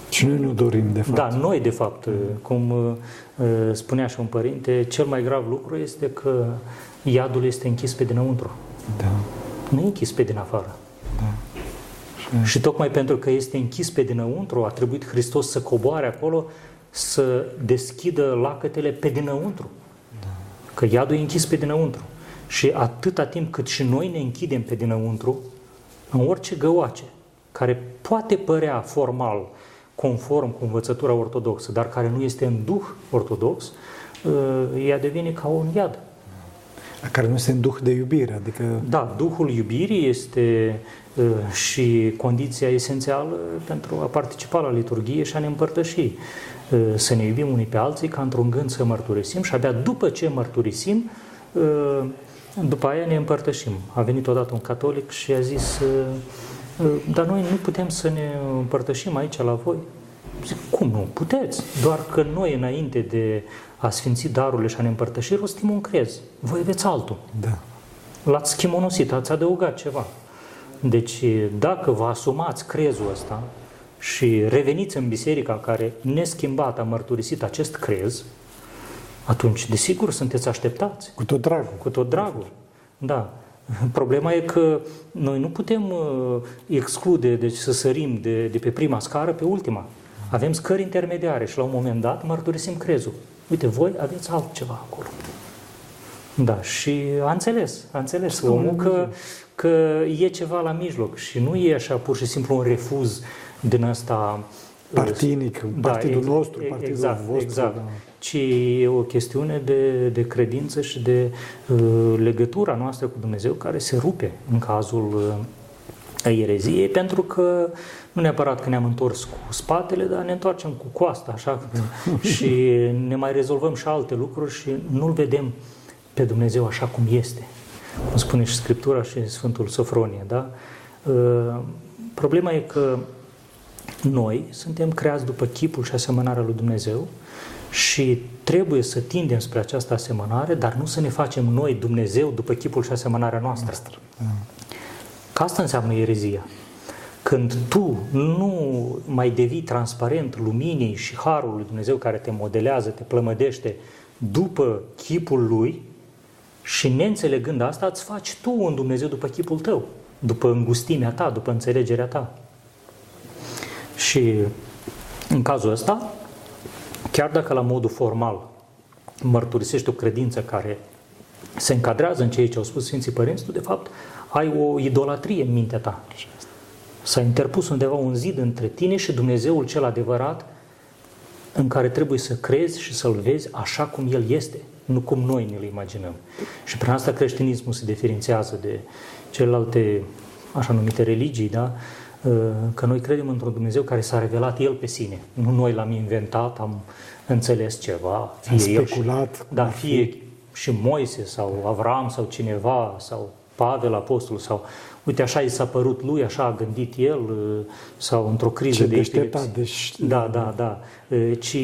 Și noi nu dorim, de fapt. Da, noi, de fapt, cum uh, spunea și un părinte, cel mai grav lucru este că iadul este închis pe dinăuntru. Da. Nu e închis pe din afară. Da. Și... și tocmai pentru că este închis pe dinăuntru, a trebuit Hristos să coboare acolo, să deschidă lacătele pe dinăuntru. Da. Că iadul e închis pe dinăuntru. Și atâta timp cât și noi ne închidem pe dinăuntru, în orice găoace, care poate părea formal conform cu învățătura ortodoxă, dar care nu este în duh ortodox, uh, ea devine ca un iad. Care nu este în duh de iubire, adică... Da, duhul iubirii este uh, și condiția esențială pentru a participa la liturghie și a ne împărtăși. Uh, să ne iubim unii pe alții ca într-un gând să mărturisim și abia după ce mărturisim, după aia ne împărtășim. A venit odată un catolic și a zis dar noi nu putem să ne împărtășim aici la voi. Zic, cum nu? Puteți. Doar că noi, înainte de a sfințit darurile și a ne împărtăși, rostim un crez. Voi aveți altul. Da. L-ați schimonosit, ați adăugat ceva. Deci, dacă vă asumați crezul ăsta și reveniți în biserica care neschimbat a mărturisit acest crez, atunci, desigur, sunteți așteptați. Cu tot dragul. Cu tot dragul, da. Problema e că noi nu putem uh, exclude, deci să sărim de, de pe prima scară pe ultima. Avem scări intermediare și la un moment dat mărturisim crezul. Uite, voi aveți altceva acolo. Da, și a înțeles, a înțeles omul că, că e ceva la mijloc și nu e așa pur și simplu un refuz din ăsta partinic, da, partidul nostru, partidul exact, vostru. Exact. Da. Ci e o chestiune de, de credință și de uh, legătura noastră cu Dumnezeu care se rupe în cazul uh, ereziei, pentru că nu neapărat că ne-am întors cu spatele, dar ne întoarcem cu coasta, așa, și ne mai rezolvăm și alte lucruri și nu-L vedem pe Dumnezeu așa cum este. Cum spune și Scriptura și Sfântul Sofronie, da? Uh, problema e că noi suntem creați după chipul și asemănarea lui Dumnezeu și trebuie să tindem spre această asemănare, dar nu să ne facem noi Dumnezeu după chipul și asemănarea noastră. Că asta înseamnă erezia. Când tu nu mai devii transparent luminii și harul lui Dumnezeu care te modelează, te plămădește după chipul lui și neînțelegând asta, îți faci tu un Dumnezeu după chipul tău, după îngustimea ta, după înțelegerea ta. Și în cazul ăsta, chiar dacă la modul formal mărturisești o credință care se încadrează în ceea ce au spus Sfinții Părinți, tu de fapt ai o idolatrie în mintea ta. S-a interpus undeva un zid între tine și Dumnezeul cel adevărat în care trebuie să crezi și să-L vezi așa cum El este, nu cum noi ne-L imaginăm. Și prin asta creștinismul se diferențiază de celelalte așa numite religii, da? Că noi credem într-un Dumnezeu care s-a revelat El pe sine. Nu noi l-am inventat, am înțeles ceva, fie am speculat. El, da, fie și Moise sau Avram sau cineva sau Pavel Apostol sau uite așa i s-a părut lui, așa a gândit el sau într-o criză Ce de deșteptat, deci... Da, da, da. Ci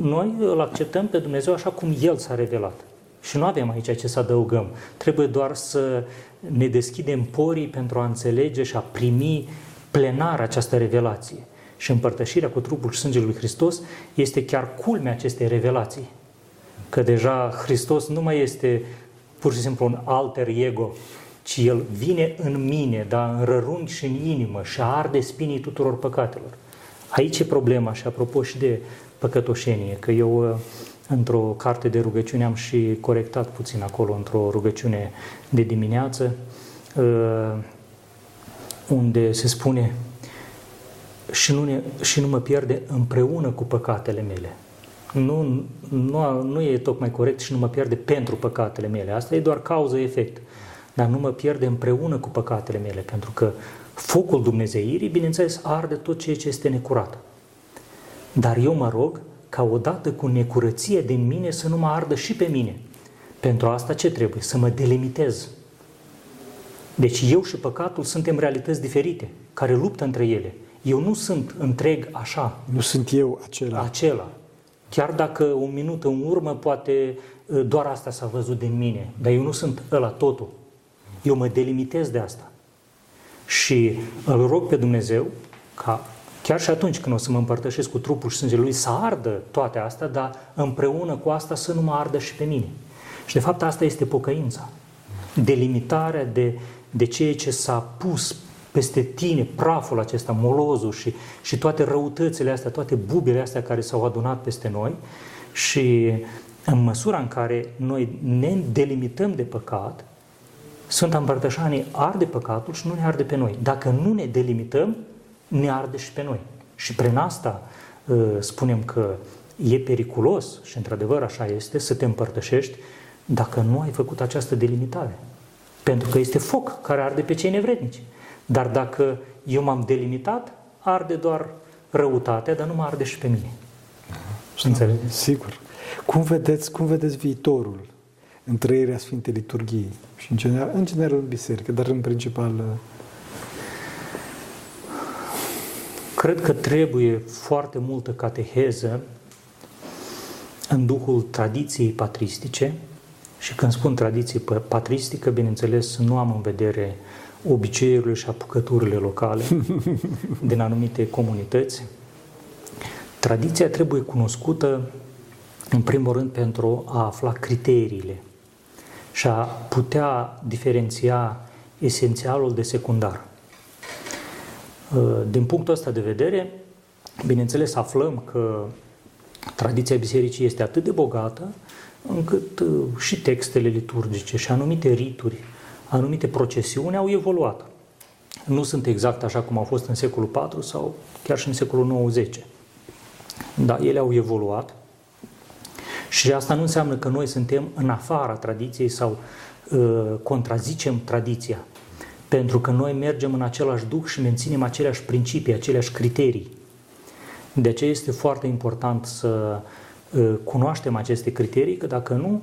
noi îl acceptăm pe Dumnezeu așa cum El s-a revelat. Și nu avem aici ce să adăugăm. Trebuie doar să ne deschidem porii pentru a înțelege și a primi plenar această revelație. Și împărtășirea cu trupul și sângele lui Hristos este chiar culmea acestei revelații. Că deja Hristos nu mai este pur și simplu un alter ego, ci El vine în mine, dar în rărunchi și în inimă și arde spinii tuturor păcatelor. Aici e problema și apropo și de păcătoșenie, că eu într-o carte de rugăciune am și corectat puțin acolo, într-o rugăciune de dimineață, unde se spune și nu, ne, și nu mă pierde împreună cu păcatele mele. Nu, nu, nu e tocmai corect și nu mă pierde pentru păcatele mele. Asta e doar cauză-efect. Dar nu mă pierde împreună cu păcatele mele, pentru că focul Dumnezeirii, bineînțeles, arde tot ceea ce este necurat. Dar eu mă rog ca odată cu necurăție din mine să nu mă ardă și pe mine. Pentru asta ce trebuie? Să mă delimitez deci eu și păcatul suntem realități diferite, care luptă între ele. Eu nu sunt întreg așa. Nu sunt eu acela. Acela. Chiar dacă un minut în urmă poate ă, doar asta s-a văzut din mine, dar eu nu sunt ăla totul. Eu mă delimitez de asta. Și îl rog pe Dumnezeu ca chiar și atunci când o să mă împărtășesc cu trupul și sângele lui să ardă toate astea, dar împreună cu asta să nu mă ardă și pe mine. Și de fapt asta este pocăința. Delimitarea de de ceea ce s-a pus peste tine, praful acesta, molozul și, și toate răutățile astea, toate bubele astea care s-au adunat peste noi și în măsura în care noi ne delimităm de păcat, Sfânta Împărtășanie arde păcatul și nu ne arde pe noi. Dacă nu ne delimităm, ne arde și pe noi. Și prin asta ă, spunem că e periculos, și într-adevăr așa este, să te împărtășești dacă nu ai făcut această delimitare. Pentru că este foc care arde pe cei nevrednici. Dar dacă eu m-am delimitat, arde doar răutatea, dar nu mă arde și pe mine. Înțelegeți? Sigur. Cum vedeți, cum vedeți viitorul în trăirea Sfintei Liturghiei și în general, în general în biserică, dar în principal uh, Cred că trebuie foarte multă cateheză în duhul tradiției patristice și când spun tradiție patristică, bineînțeles, nu am în vedere obiceiurile și apucăturile locale din anumite comunități. Tradiția trebuie cunoscută, în primul rând, pentru a afla criteriile și a putea diferenția esențialul de secundar. Din punctul ăsta de vedere, bineînțeles, aflăm că tradiția bisericii este atât de bogată încât uh, și textele liturgice și anumite rituri, anumite procesiuni au evoluat. Nu sunt exact așa cum au fost în secolul IV sau chiar și în secolul IX. Da, ele au evoluat și asta nu înseamnă că noi suntem în afara tradiției sau uh, contrazicem tradiția. Pentru că noi mergem în același duh și menținem aceleași principii, aceleași criterii. De aceea este foarte important să uh, cunoaștem aceste criterii, că dacă nu,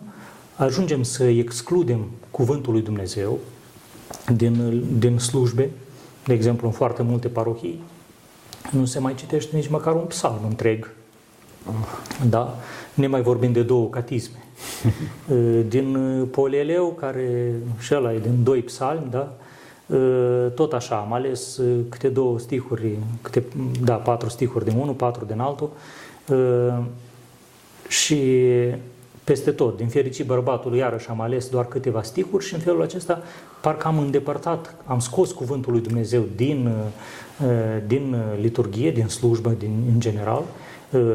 ajungem să excludem cuvântul lui Dumnezeu din, din slujbe, de exemplu în foarte multe parohii, nu se mai citește nici măcar un psalm întreg. Da? Ne mai vorbim de două catisme. Uh, din uh, Poleleu, care și ăla e din doi psalmi, da? Ă, tot așa, am ales ă, câte două stihuri, câte, da, patru stihuri din unul, patru din altul ă, și peste tot, din fericit bărbatului, iarăși am ales doar câteva stihuri și în felul acesta parcă am îndepărtat, am scos cuvântul lui Dumnezeu din, din liturghie, din slujbă, din, în general,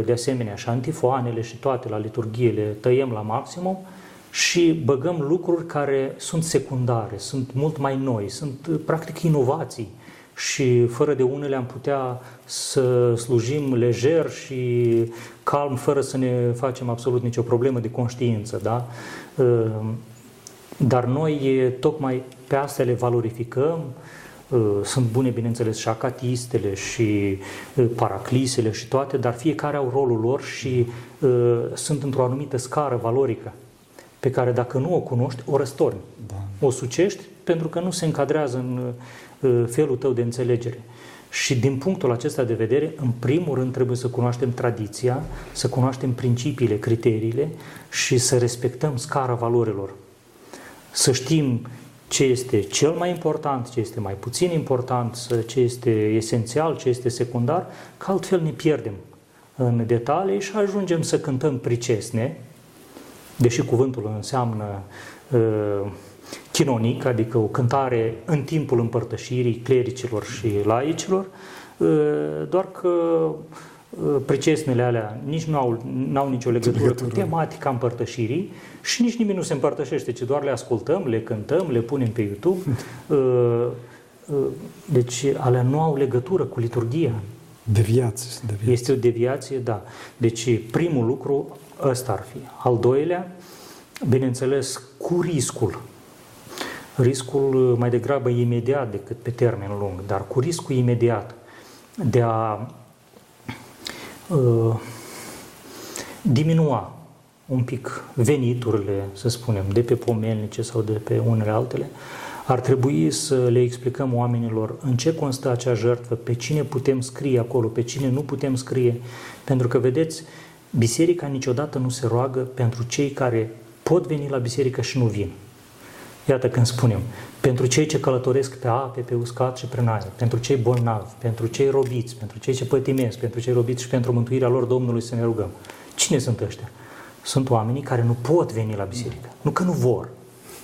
de asemenea și antifoanele și toate la liturghie le tăiem la maximum și băgăm lucruri care sunt secundare, sunt mult mai noi, sunt practic inovații și fără de unele am putea să slujim lejer și calm, fără să ne facem absolut nicio problemă de conștiință, da? Ehm, dar noi tocmai pe astea le valorificăm, ehm, sunt bune, bineînțeles, și acatistele și paraclisele și toate, dar fiecare au rolul lor și sunt într-o anumită scară valorică pe care dacă nu o cunoști, o răstorni. Da. O sucești pentru că nu se încadrează în uh, felul tău de înțelegere. Și din punctul acesta de vedere, în primul rând trebuie să cunoaștem tradiția, să cunoaștem principiile, criteriile și să respectăm scara valorilor. Să știm ce este cel mai important, ce este mai puțin important, ce este esențial, ce este secundar, că altfel ne pierdem în detalii și ajungem să cântăm pricesne, deși cuvântul înseamnă uh, chinonic, adică o cântare în timpul împărtășirii clericilor și laicilor, uh, doar că uh, precesnele alea nici nu au, n-au nicio legătură, legătură cu tematica împărtășirii și nici nimeni nu se împărtășește, ci doar le ascultăm, le cântăm, le punem pe YouTube. Uh, uh, deci alea nu au legătură cu liturgia. Deviație, deviație. Este o deviație, da. Deci primul lucru Ăsta ar fi. Al doilea, bineînțeles, cu riscul. Riscul uh, mai degrabă imediat decât pe termen lung, dar cu riscul imediat de a uh, diminua un pic veniturile, să spunem, de pe pomelnice sau de pe unele altele, ar trebui să le explicăm oamenilor în ce constă acea jertfă, pe cine putem scrie acolo, pe cine nu putem scrie. Pentru că, vedeți, Biserica niciodată nu se roagă pentru cei care pot veni la biserică și nu vin. Iată când spunem, pentru cei ce călătoresc pe ape, pe uscat și prin aer, pentru cei bolnavi, pentru cei robiți, pentru cei ce pătimesc, pentru cei robiți și pentru mântuirea lor Domnului să ne rugăm. Cine sunt ăștia? Sunt oamenii care nu pot veni la biserică. Nu că nu vor,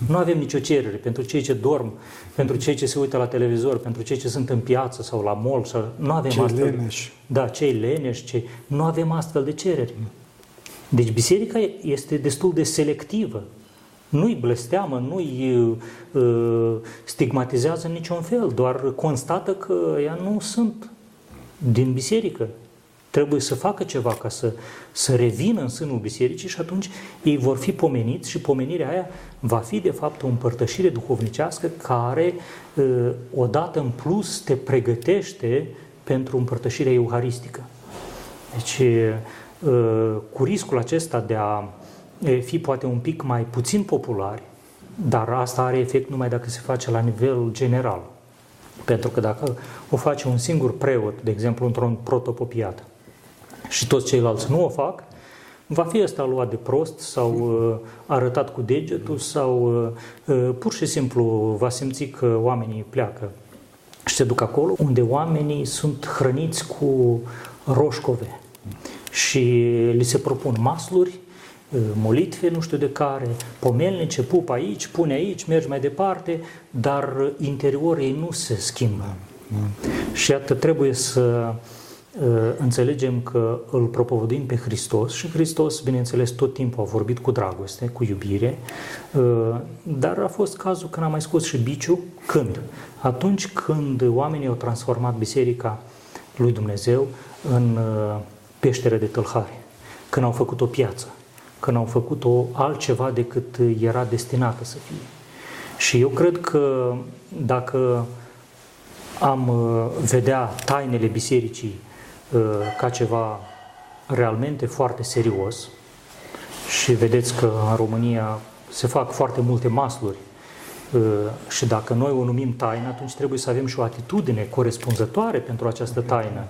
nu avem nicio cerere pentru cei ce dorm, pentru cei ce se uită la televizor, pentru cei ce sunt în piață sau la mall. Sau... Nu avem cei astfel. leneși. Da, cei leneși. Cei... Nu avem astfel de cereri. Deci biserica este destul de selectivă. Nu-i blesteamă, nu-i uh, stigmatizează în niciun fel, doar constată că ea nu sunt din biserică trebuie să facă ceva ca să, să revină în sânul bisericii și atunci ei vor fi pomeniți și pomenirea aia va fi de fapt o împărtășire duhovnicească care ă, odată în plus te pregătește pentru împărtășirea euharistică. Deci, ă, cu riscul acesta de a fi poate un pic mai puțin populari, dar asta are efect numai dacă se face la nivel general. Pentru că dacă o face un singur preot, de exemplu, într-o protopopiată, și toți ceilalți nu o fac, va fi ăsta luat de prost sau uh, arătat cu degetul sau uh, uh, pur și simplu va simți că oamenii pleacă și se duc acolo unde oamenii sunt hrăniți cu roșcove. Și li se propun masluri, molitve nu știu de care, pomelnice, pup aici, pune aici, mergi mai departe, dar interiorul ei nu se schimbă. Da, da. Și atât trebuie să Uh, înțelegem că îl propovăduim pe Hristos și Hristos, bineînțeles, tot timpul a vorbit cu dragoste, cu iubire, uh, dar a fost cazul când a mai scos și biciu, când? Atunci când oamenii au transformat Biserica lui Dumnezeu în uh, peșteră de tâlhare, când au făcut o piață, când au făcut-o altceva decât era destinată să fie. Și eu cred că dacă am vedea tainele bisericii Uh, ca ceva realmente foarte serios și vedeți că în România se fac foarte multe masluri uh, și dacă noi o numim taină, atunci trebuie să avem și o atitudine corespunzătoare pentru această taină.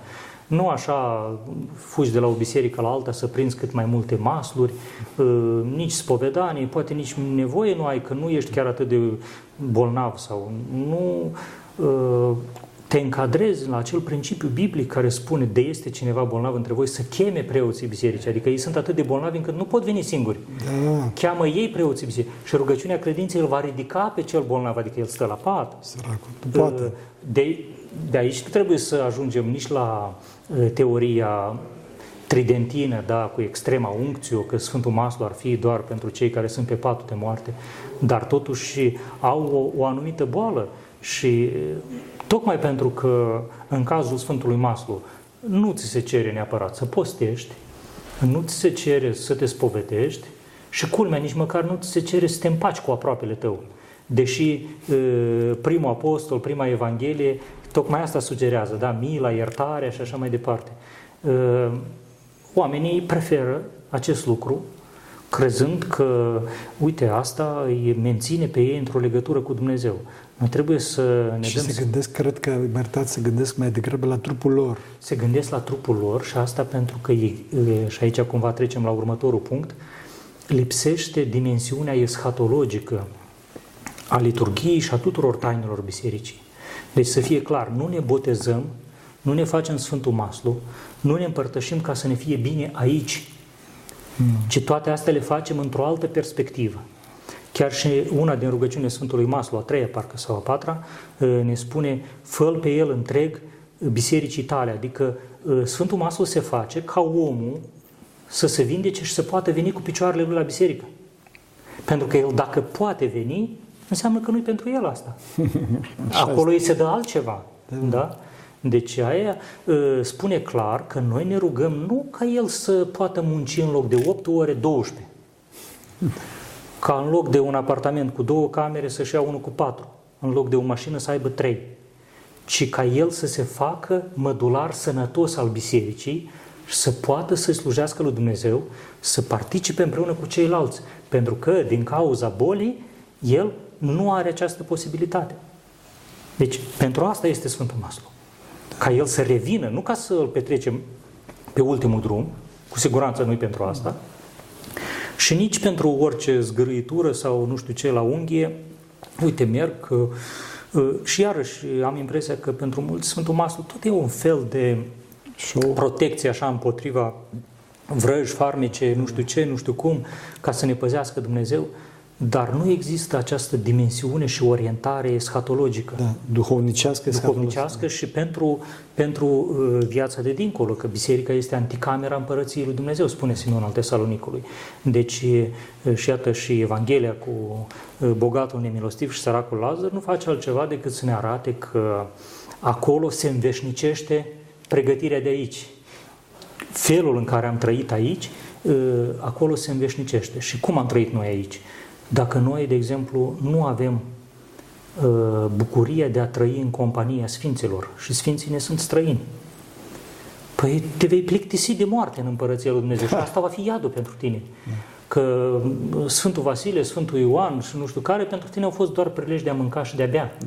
Nu așa fugi de la o biserică la alta să prinzi cât mai multe masluri, uh, nici spovedanie, poate nici nevoie nu ai, că nu ești chiar atât de bolnav sau nu te încadrezi la acel principiu biblic care spune de este cineva bolnav între voi să cheme preoții bisericii, adică ei sunt atât de bolnavi încât nu pot veni singuri. Da. Cheamă ei preoții bisericii și rugăciunea credinței îl va ridica pe cel bolnav, adică el stă la pat. Săracul, nu poate. Uh, de, de aici nu trebuie să ajungem nici la uh, teoria tridentină, da, cu extrema uncțiu, că Sfântul Maslu ar fi doar pentru cei care sunt pe patul de moarte, dar totuși au o, o anumită boală și Tocmai pentru că în cazul Sfântului Maslu nu ți se cere neapărat să postești, nu ți se cere să te spovedești și culmea nici măcar nu ți se cere să te împaci cu aproapele tău. Deși primul apostol, prima evanghelie, tocmai asta sugerează, da, mila, iertarea și așa mai departe. Oamenii preferă acest lucru crezând că, uite, asta îi menține pe ei într-o legătură cu Dumnezeu. Noi trebuie să ne și dăm... se gândesc, cred că, mă să gândesc mai degrabă la trupul lor. Se gândesc la trupul lor și asta pentru că, ei, și aici cumva trecem la următorul punct, lipsește dimensiunea eschatologică a liturghiei și a tuturor tainelor bisericii. Deci să fie clar, nu ne botezăm, nu ne facem Sfântul Maslu, nu ne împărtășim ca să ne fie bine aici, mm. ci toate astea le facem într-o altă perspectivă. Chiar și una din rugăciunile Sfântului Maslu, a treia parcă sau a patra, ă, ne spune, fă pe el întreg bisericii tale, adică ă, Sfântul Maslu se face ca omul să se vindece și să poată veni cu picioarele lui la biserică. Pentru că el, dacă poate veni, înseamnă că nu-i pentru el asta. Acolo îi se dă altceva. Da? da? Deci aia ă, spune clar că noi ne rugăm nu ca el să poată munci în loc de 8 ore 12, ca în loc de un apartament cu două camere să-și ia unul cu patru, în loc de o mașină să aibă trei, ci ca el să se facă mădular sănătos al bisericii și să poată să slujească lui Dumnezeu, să participe împreună cu ceilalți, pentru că din cauza bolii, el nu are această posibilitate. Deci, pentru asta este Sfântul Maslu. Ca el să revină, nu ca să îl petrecem pe ultimul drum, cu siguranță nu pentru asta, și nici pentru orice zgârâitură sau nu știu ce la unghie, uite, merg că, uh, și iarăși am impresia că pentru mulți Sfântul Maslu tot e un fel de Show. protecție așa împotriva vrăji, farmece, nu știu ce, nu știu cum, ca să ne păzească Dumnezeu. Dar nu există această dimensiune și orientare eschatologică. Da, duhovnicească, duhovnicească și pentru, pentru uh, viața de dincolo, că biserica este anticamera împărăției lui Dumnezeu, spune Simeon al Tesalonicului. Deci, uh, și iată și Evanghelia cu uh, bogatul nemilostiv și săracul Lazar nu face altceva decât să ne arate că acolo se înveșnicește pregătirea de aici. Felul în care am trăit aici, uh, acolo se înveșnicește. Și cum am trăit noi aici? Dacă noi, de exemplu, nu avem uh, bucuria de a trăi în compania Sfinților și Sfinții ne sunt străini, păi te vei plictisi de moarte în Împărăția lui Dumnezeu și asta va fi iadul pentru tine. Că uh, Sfântul Vasile, Sfântul Ioan și nu știu care, pentru tine au fost doar prilej de a mânca și de a bea.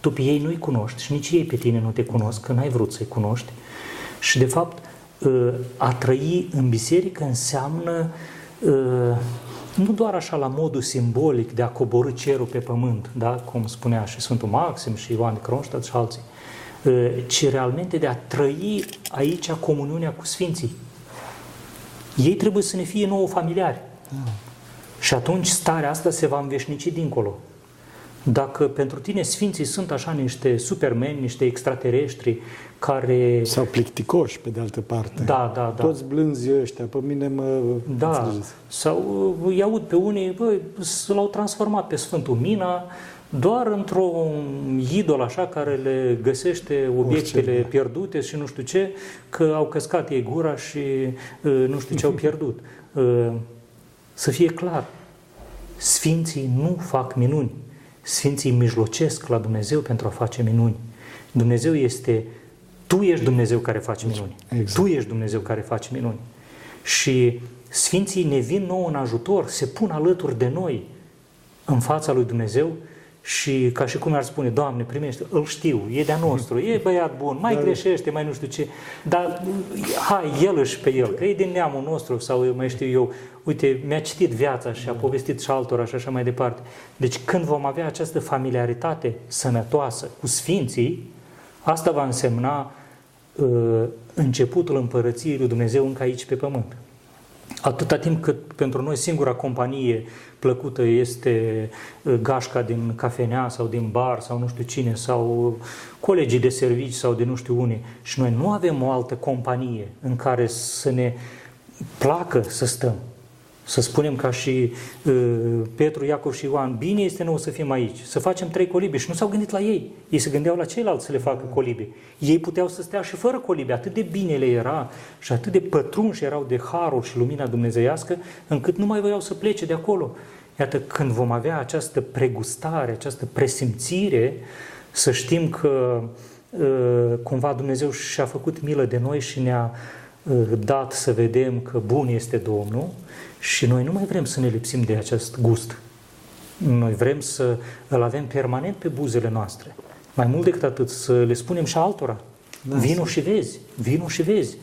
Tu pe ei nu-i cunoști și nici ei pe tine nu te cunosc, că n-ai vrut să-i cunoști. Și de fapt, a trăi în biserică înseamnă nu doar așa la modul simbolic de a coborâ cerul pe pământ, da? cum spunea și Sfântul Maxim și Ioan de Kronstadt și alții, ci realmente de a trăi aici comuniunea cu Sfinții. Ei trebuie să ne fie nouă familiari. Da. Și atunci starea asta se va înveșnici dincolo. Dacă pentru tine sfinții sunt așa niște supermeni, niște extraterestri care... Sau plicticoși, pe de altă parte. Da, da, da. Toți blânzi ăștia, pe mine mă... Da, înțelegeți. sau îi aud pe unii, băi, l-au transformat pe Sfântul Mina doar într-un idol așa care le găsește obiectele Orice, da. pierdute și nu știu ce, că au căscat ei gura și uh, nu știu ce au pierdut. Uh, să fie clar, Sfinții nu fac minuni. Sfinții mijlocesc la Dumnezeu pentru a face minuni. Dumnezeu este, Tu ești Dumnezeu care face minuni. Exact. Tu ești Dumnezeu care face minuni. Și Sfinții ne vin nouă în ajutor, se pun alături de noi în fața lui Dumnezeu și ca și cum ar spune, Doamne, primește, îl știu, e de-a nostru, e băiat bun, mai da. greșește, mai nu știu ce, dar hai, el și pe el, că e din neamul nostru sau eu mai știu eu, uite, mi-a citit viața și a povestit și altora și așa mai departe. Deci când vom avea această familiaritate sănătoasă cu Sfinții, asta va însemna uh, începutul împărăției lui Dumnezeu încă aici pe pământ. Atâta timp cât pentru noi singura companie plăcută este uh, gașca din cafenea sau din bar sau nu știu cine sau colegii de servici sau de nu știu unii. Și noi nu avem o altă companie în care să ne placă să stăm, să spunem ca și uh, Petru, Iacov și Ioan, bine este nou să fim aici, să facem trei colibe. Și nu s-au gândit la ei. Ei se gândeau la ceilalți să le facă colibe. Ei puteau să stea și fără colibe. Atât de bine le era și atât de pătrunși erau de harul și lumina dumnezeiască, încât nu mai voiau să plece de acolo. Iată, când vom avea această pregustare, această presimțire, să știm că uh, cumva Dumnezeu și-a făcut milă de noi și ne-a uh, dat să vedem că bun este Domnul, și noi nu mai vrem să ne lipsim de acest gust. Noi vrem să îl avem permanent pe buzele noastre. Mai mult decât atât, să le spunem și altora. Da, vino și vezi, vino și vezi.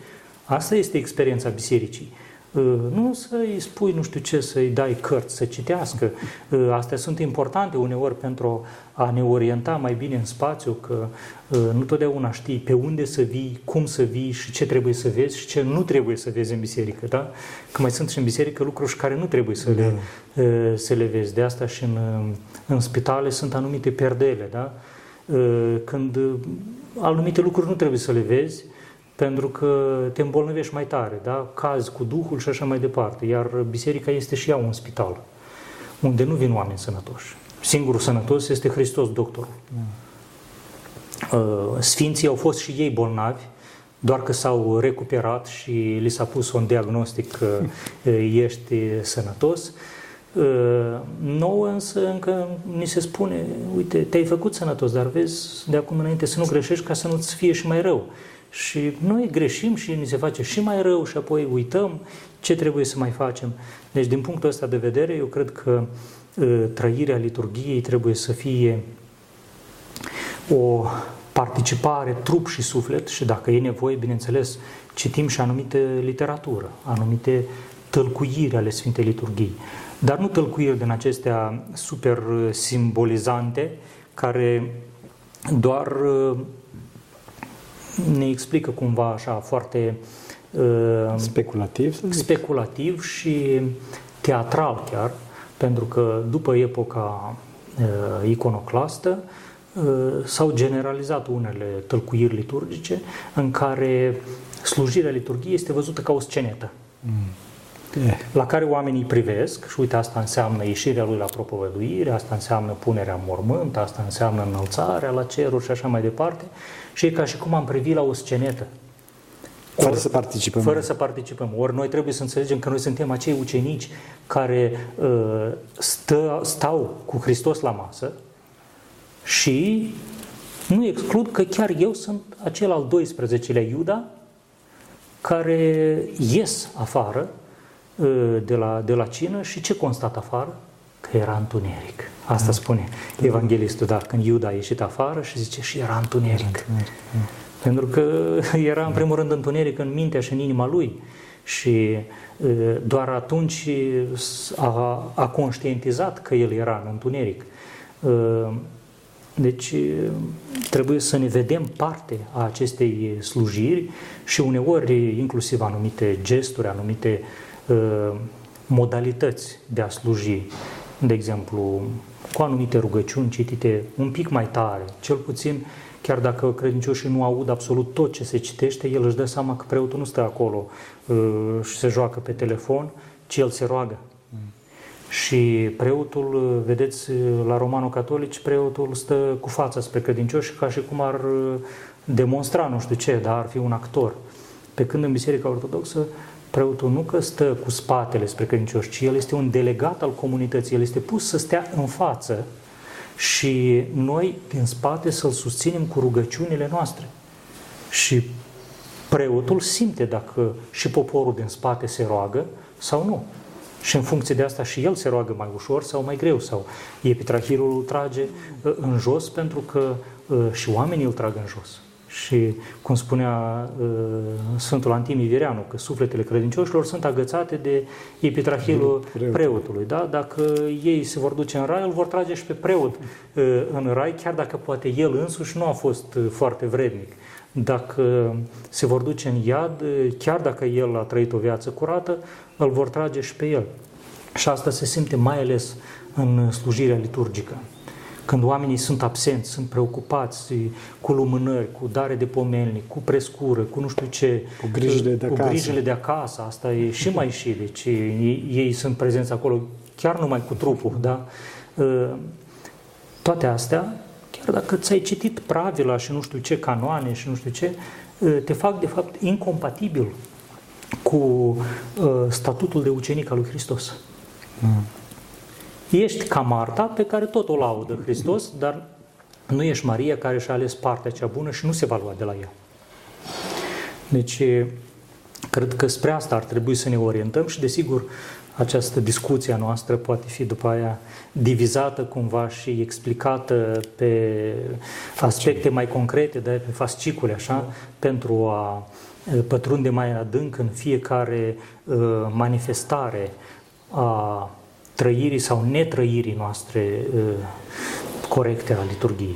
Asta este experiența bisericii. Uh, nu să-i spui nu știu ce, să-i dai cărți să citească. Uh, astea sunt importante uneori pentru a ne orienta mai bine în spațiu, că uh, nu totdeauna știi pe unde să vii, cum să vii și ce trebuie să vezi și ce nu trebuie să vezi în biserică. Da? Că mai sunt și în biserică lucruri care nu trebuie să le, da. să le vezi. De asta și în, în spitale sunt anumite perdele. Da? Când anumite lucruri nu trebuie să le vezi, pentru că te îmbolnăvești mai tare, da? cazi cu Duhul și așa mai departe. Iar biserica este și ea un spital, unde nu vin oameni sănătoși. Singurul sănătos este Hristos, doctor. Uh, sfinții au fost și ei bolnavi, doar că s-au recuperat și li s-a pus un diagnostic că uh, ești sănătos. Uh, nouă însă încă ni se spune, uite, te-ai făcut sănătos, dar vezi de acum înainte să nu greșești ca să nu-ți fie și mai rău. Și noi greșim și ni se face și mai rău și apoi uităm ce trebuie să mai facem. Deci, din punctul ăsta de vedere, eu cred că uh, trăirea liturgiei trebuie să fie o participare trup și suflet și dacă e nevoie, bineînțeles, citim și anumite literatură, anumite tălcuiri ale Sfintei Liturghii. Dar nu tălcuiri din acestea super simbolizante, care doar uh, ne explică cumva așa foarte uh, speculativ, speculativ și teatral chiar, pentru că după epoca uh, iconoclastă uh, s-au generalizat unele tălcuiri liturgice în care slujirea liturgiei este văzută ca o scenetă. Mm. Yeah. La care oamenii privesc și uite, asta înseamnă ieșirea lui la propovăduire, asta înseamnă punerea în mormânt, asta înseamnă înălțarea la ceruri și așa mai departe și e ca și cum am privit la o scenetă. Fără Or, să participăm. Fără să participăm. Ori noi trebuie să înțelegem că noi suntem acei ucenici care uh, stă, stau cu Hristos la masă și nu exclud că chiar eu sunt acel al 12-lea Iuda care ies afară uh, de la, de la cină și ce constat afară? Că era întuneric. Asta spune evanghelistul, dar când Iuda a ieșit afară și zice și era întuneric. Pentru că era în primul rând întuneric în mintea și în inima lui și doar atunci a, a conștientizat că el era în întuneric. Deci trebuie să ne vedem parte a acestei slujiri și uneori inclusiv anumite gesturi, anumite modalități de a sluji. De exemplu, cu anumite rugăciuni citite un pic mai tare, cel puțin chiar dacă credincioșii nu aud absolut tot ce se citește, el își dă seama că preotul nu stă acolo uh, și se joacă pe telefon, ci el se roagă. Mm. Și preotul, uh, vedeți, uh, la romanul catolici, preotul stă cu fața spre credincioși ca și cum ar demonstra nu știu ce, dar ar fi un actor. Pe când în Biserica Ortodoxă, preotul nu că stă cu spatele spre credincioși, ci el este un delegat al comunității, el este pus să stea în față și noi din spate să-l susținem cu rugăciunile noastre. Și preotul simte dacă și poporul din spate se roagă sau nu. Și în funcție de asta și el se roagă mai ușor sau mai greu sau epitrahilul îl trage uh, în jos pentru că uh, și oamenii îl trag în jos. Și cum spunea uh, Sfântul Antimii Vireanu, că sufletele credincioșilor sunt agățate de epitrahilul Preot. preotului. Da? Dacă ei se vor duce în rai, îl vor trage și pe preot uh, în rai, chiar dacă poate el însuși nu a fost uh, foarte vrednic. Dacă se vor duce în iad, uh, chiar dacă el a trăit o viață curată, îl vor trage și pe el. Și asta se simte mai ales în slujirea liturgică când oamenii sunt absenți, sunt preocupați cu lumânări, cu dare de pomelnic, cu prescură, cu nu știu ce, cu grijile de acasă, cu grijile de acasă asta e și mai și, deci ei, ei sunt prezenți acolo chiar numai cu trupul, da? Ă, toate astea, chiar dacă ți-ai citit pravila și nu știu ce canoane și nu știu ce, ă, te fac de fapt incompatibil cu ă, statutul de ucenic al lui Hristos. Mm. Ești ca Marta, pe care tot o laudă Hristos, dar nu ești Maria care și-a ales partea cea bună și nu se va lua de la ea. Deci, cred că spre asta ar trebui să ne orientăm și, desigur, această discuție a noastră poate fi după aia divizată cumva și explicată pe aspecte mai concrete, de pe fascicule, așa, da. pentru a pătrunde mai adânc în fiecare uh, manifestare a trăirii sau netrăirii noastre uh, corecte a liturgiei.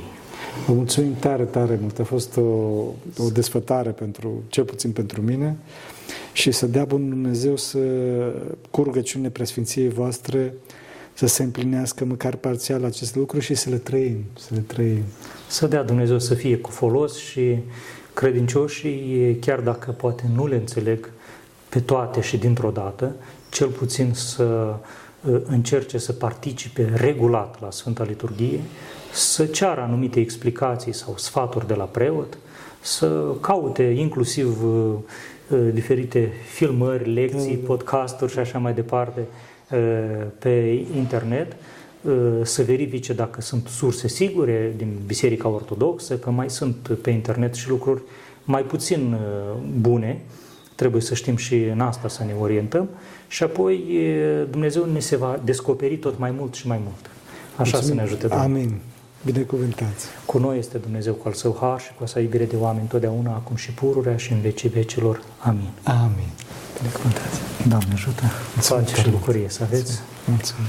Vă mulțumim tare, tare mult. A fost o, o desfătare pentru, cel puțin pentru mine și să dea Bunul Dumnezeu să, cu rugăciunile preasfinției voastre, să se împlinească măcar parțial acest lucru și să le trăim, să le trăim. Să dea Dumnezeu să fie cu folos și credincioșii, chiar dacă poate nu le înțeleg pe toate și dintr-o dată, cel puțin să încerce să participe regulat la Sfânta Liturghie, să ceară anumite explicații sau sfaturi de la preot, să caute inclusiv uh, uh, diferite filmări, lecții, mm. podcasturi și așa mai departe uh, pe internet, să verifice dacă sunt surse sigure din Biserica Ortodoxă, că mai sunt pe internet și lucruri mai puțin bune, trebuie să știm și în asta să ne orientăm și apoi Dumnezeu ne se va descoperi tot mai mult și mai mult. Așa Mulțumim. să ne ajute Domnul. Amin. Binecuvântați. Cu noi este Dumnezeu cu al său har și cu a sa iubire de oameni totdeauna, acum și pururea și în vecii vecilor. Amin. Amin. Binecuvântați. Doamne ajută. Pace și bucurie să aveți. Mulțumim.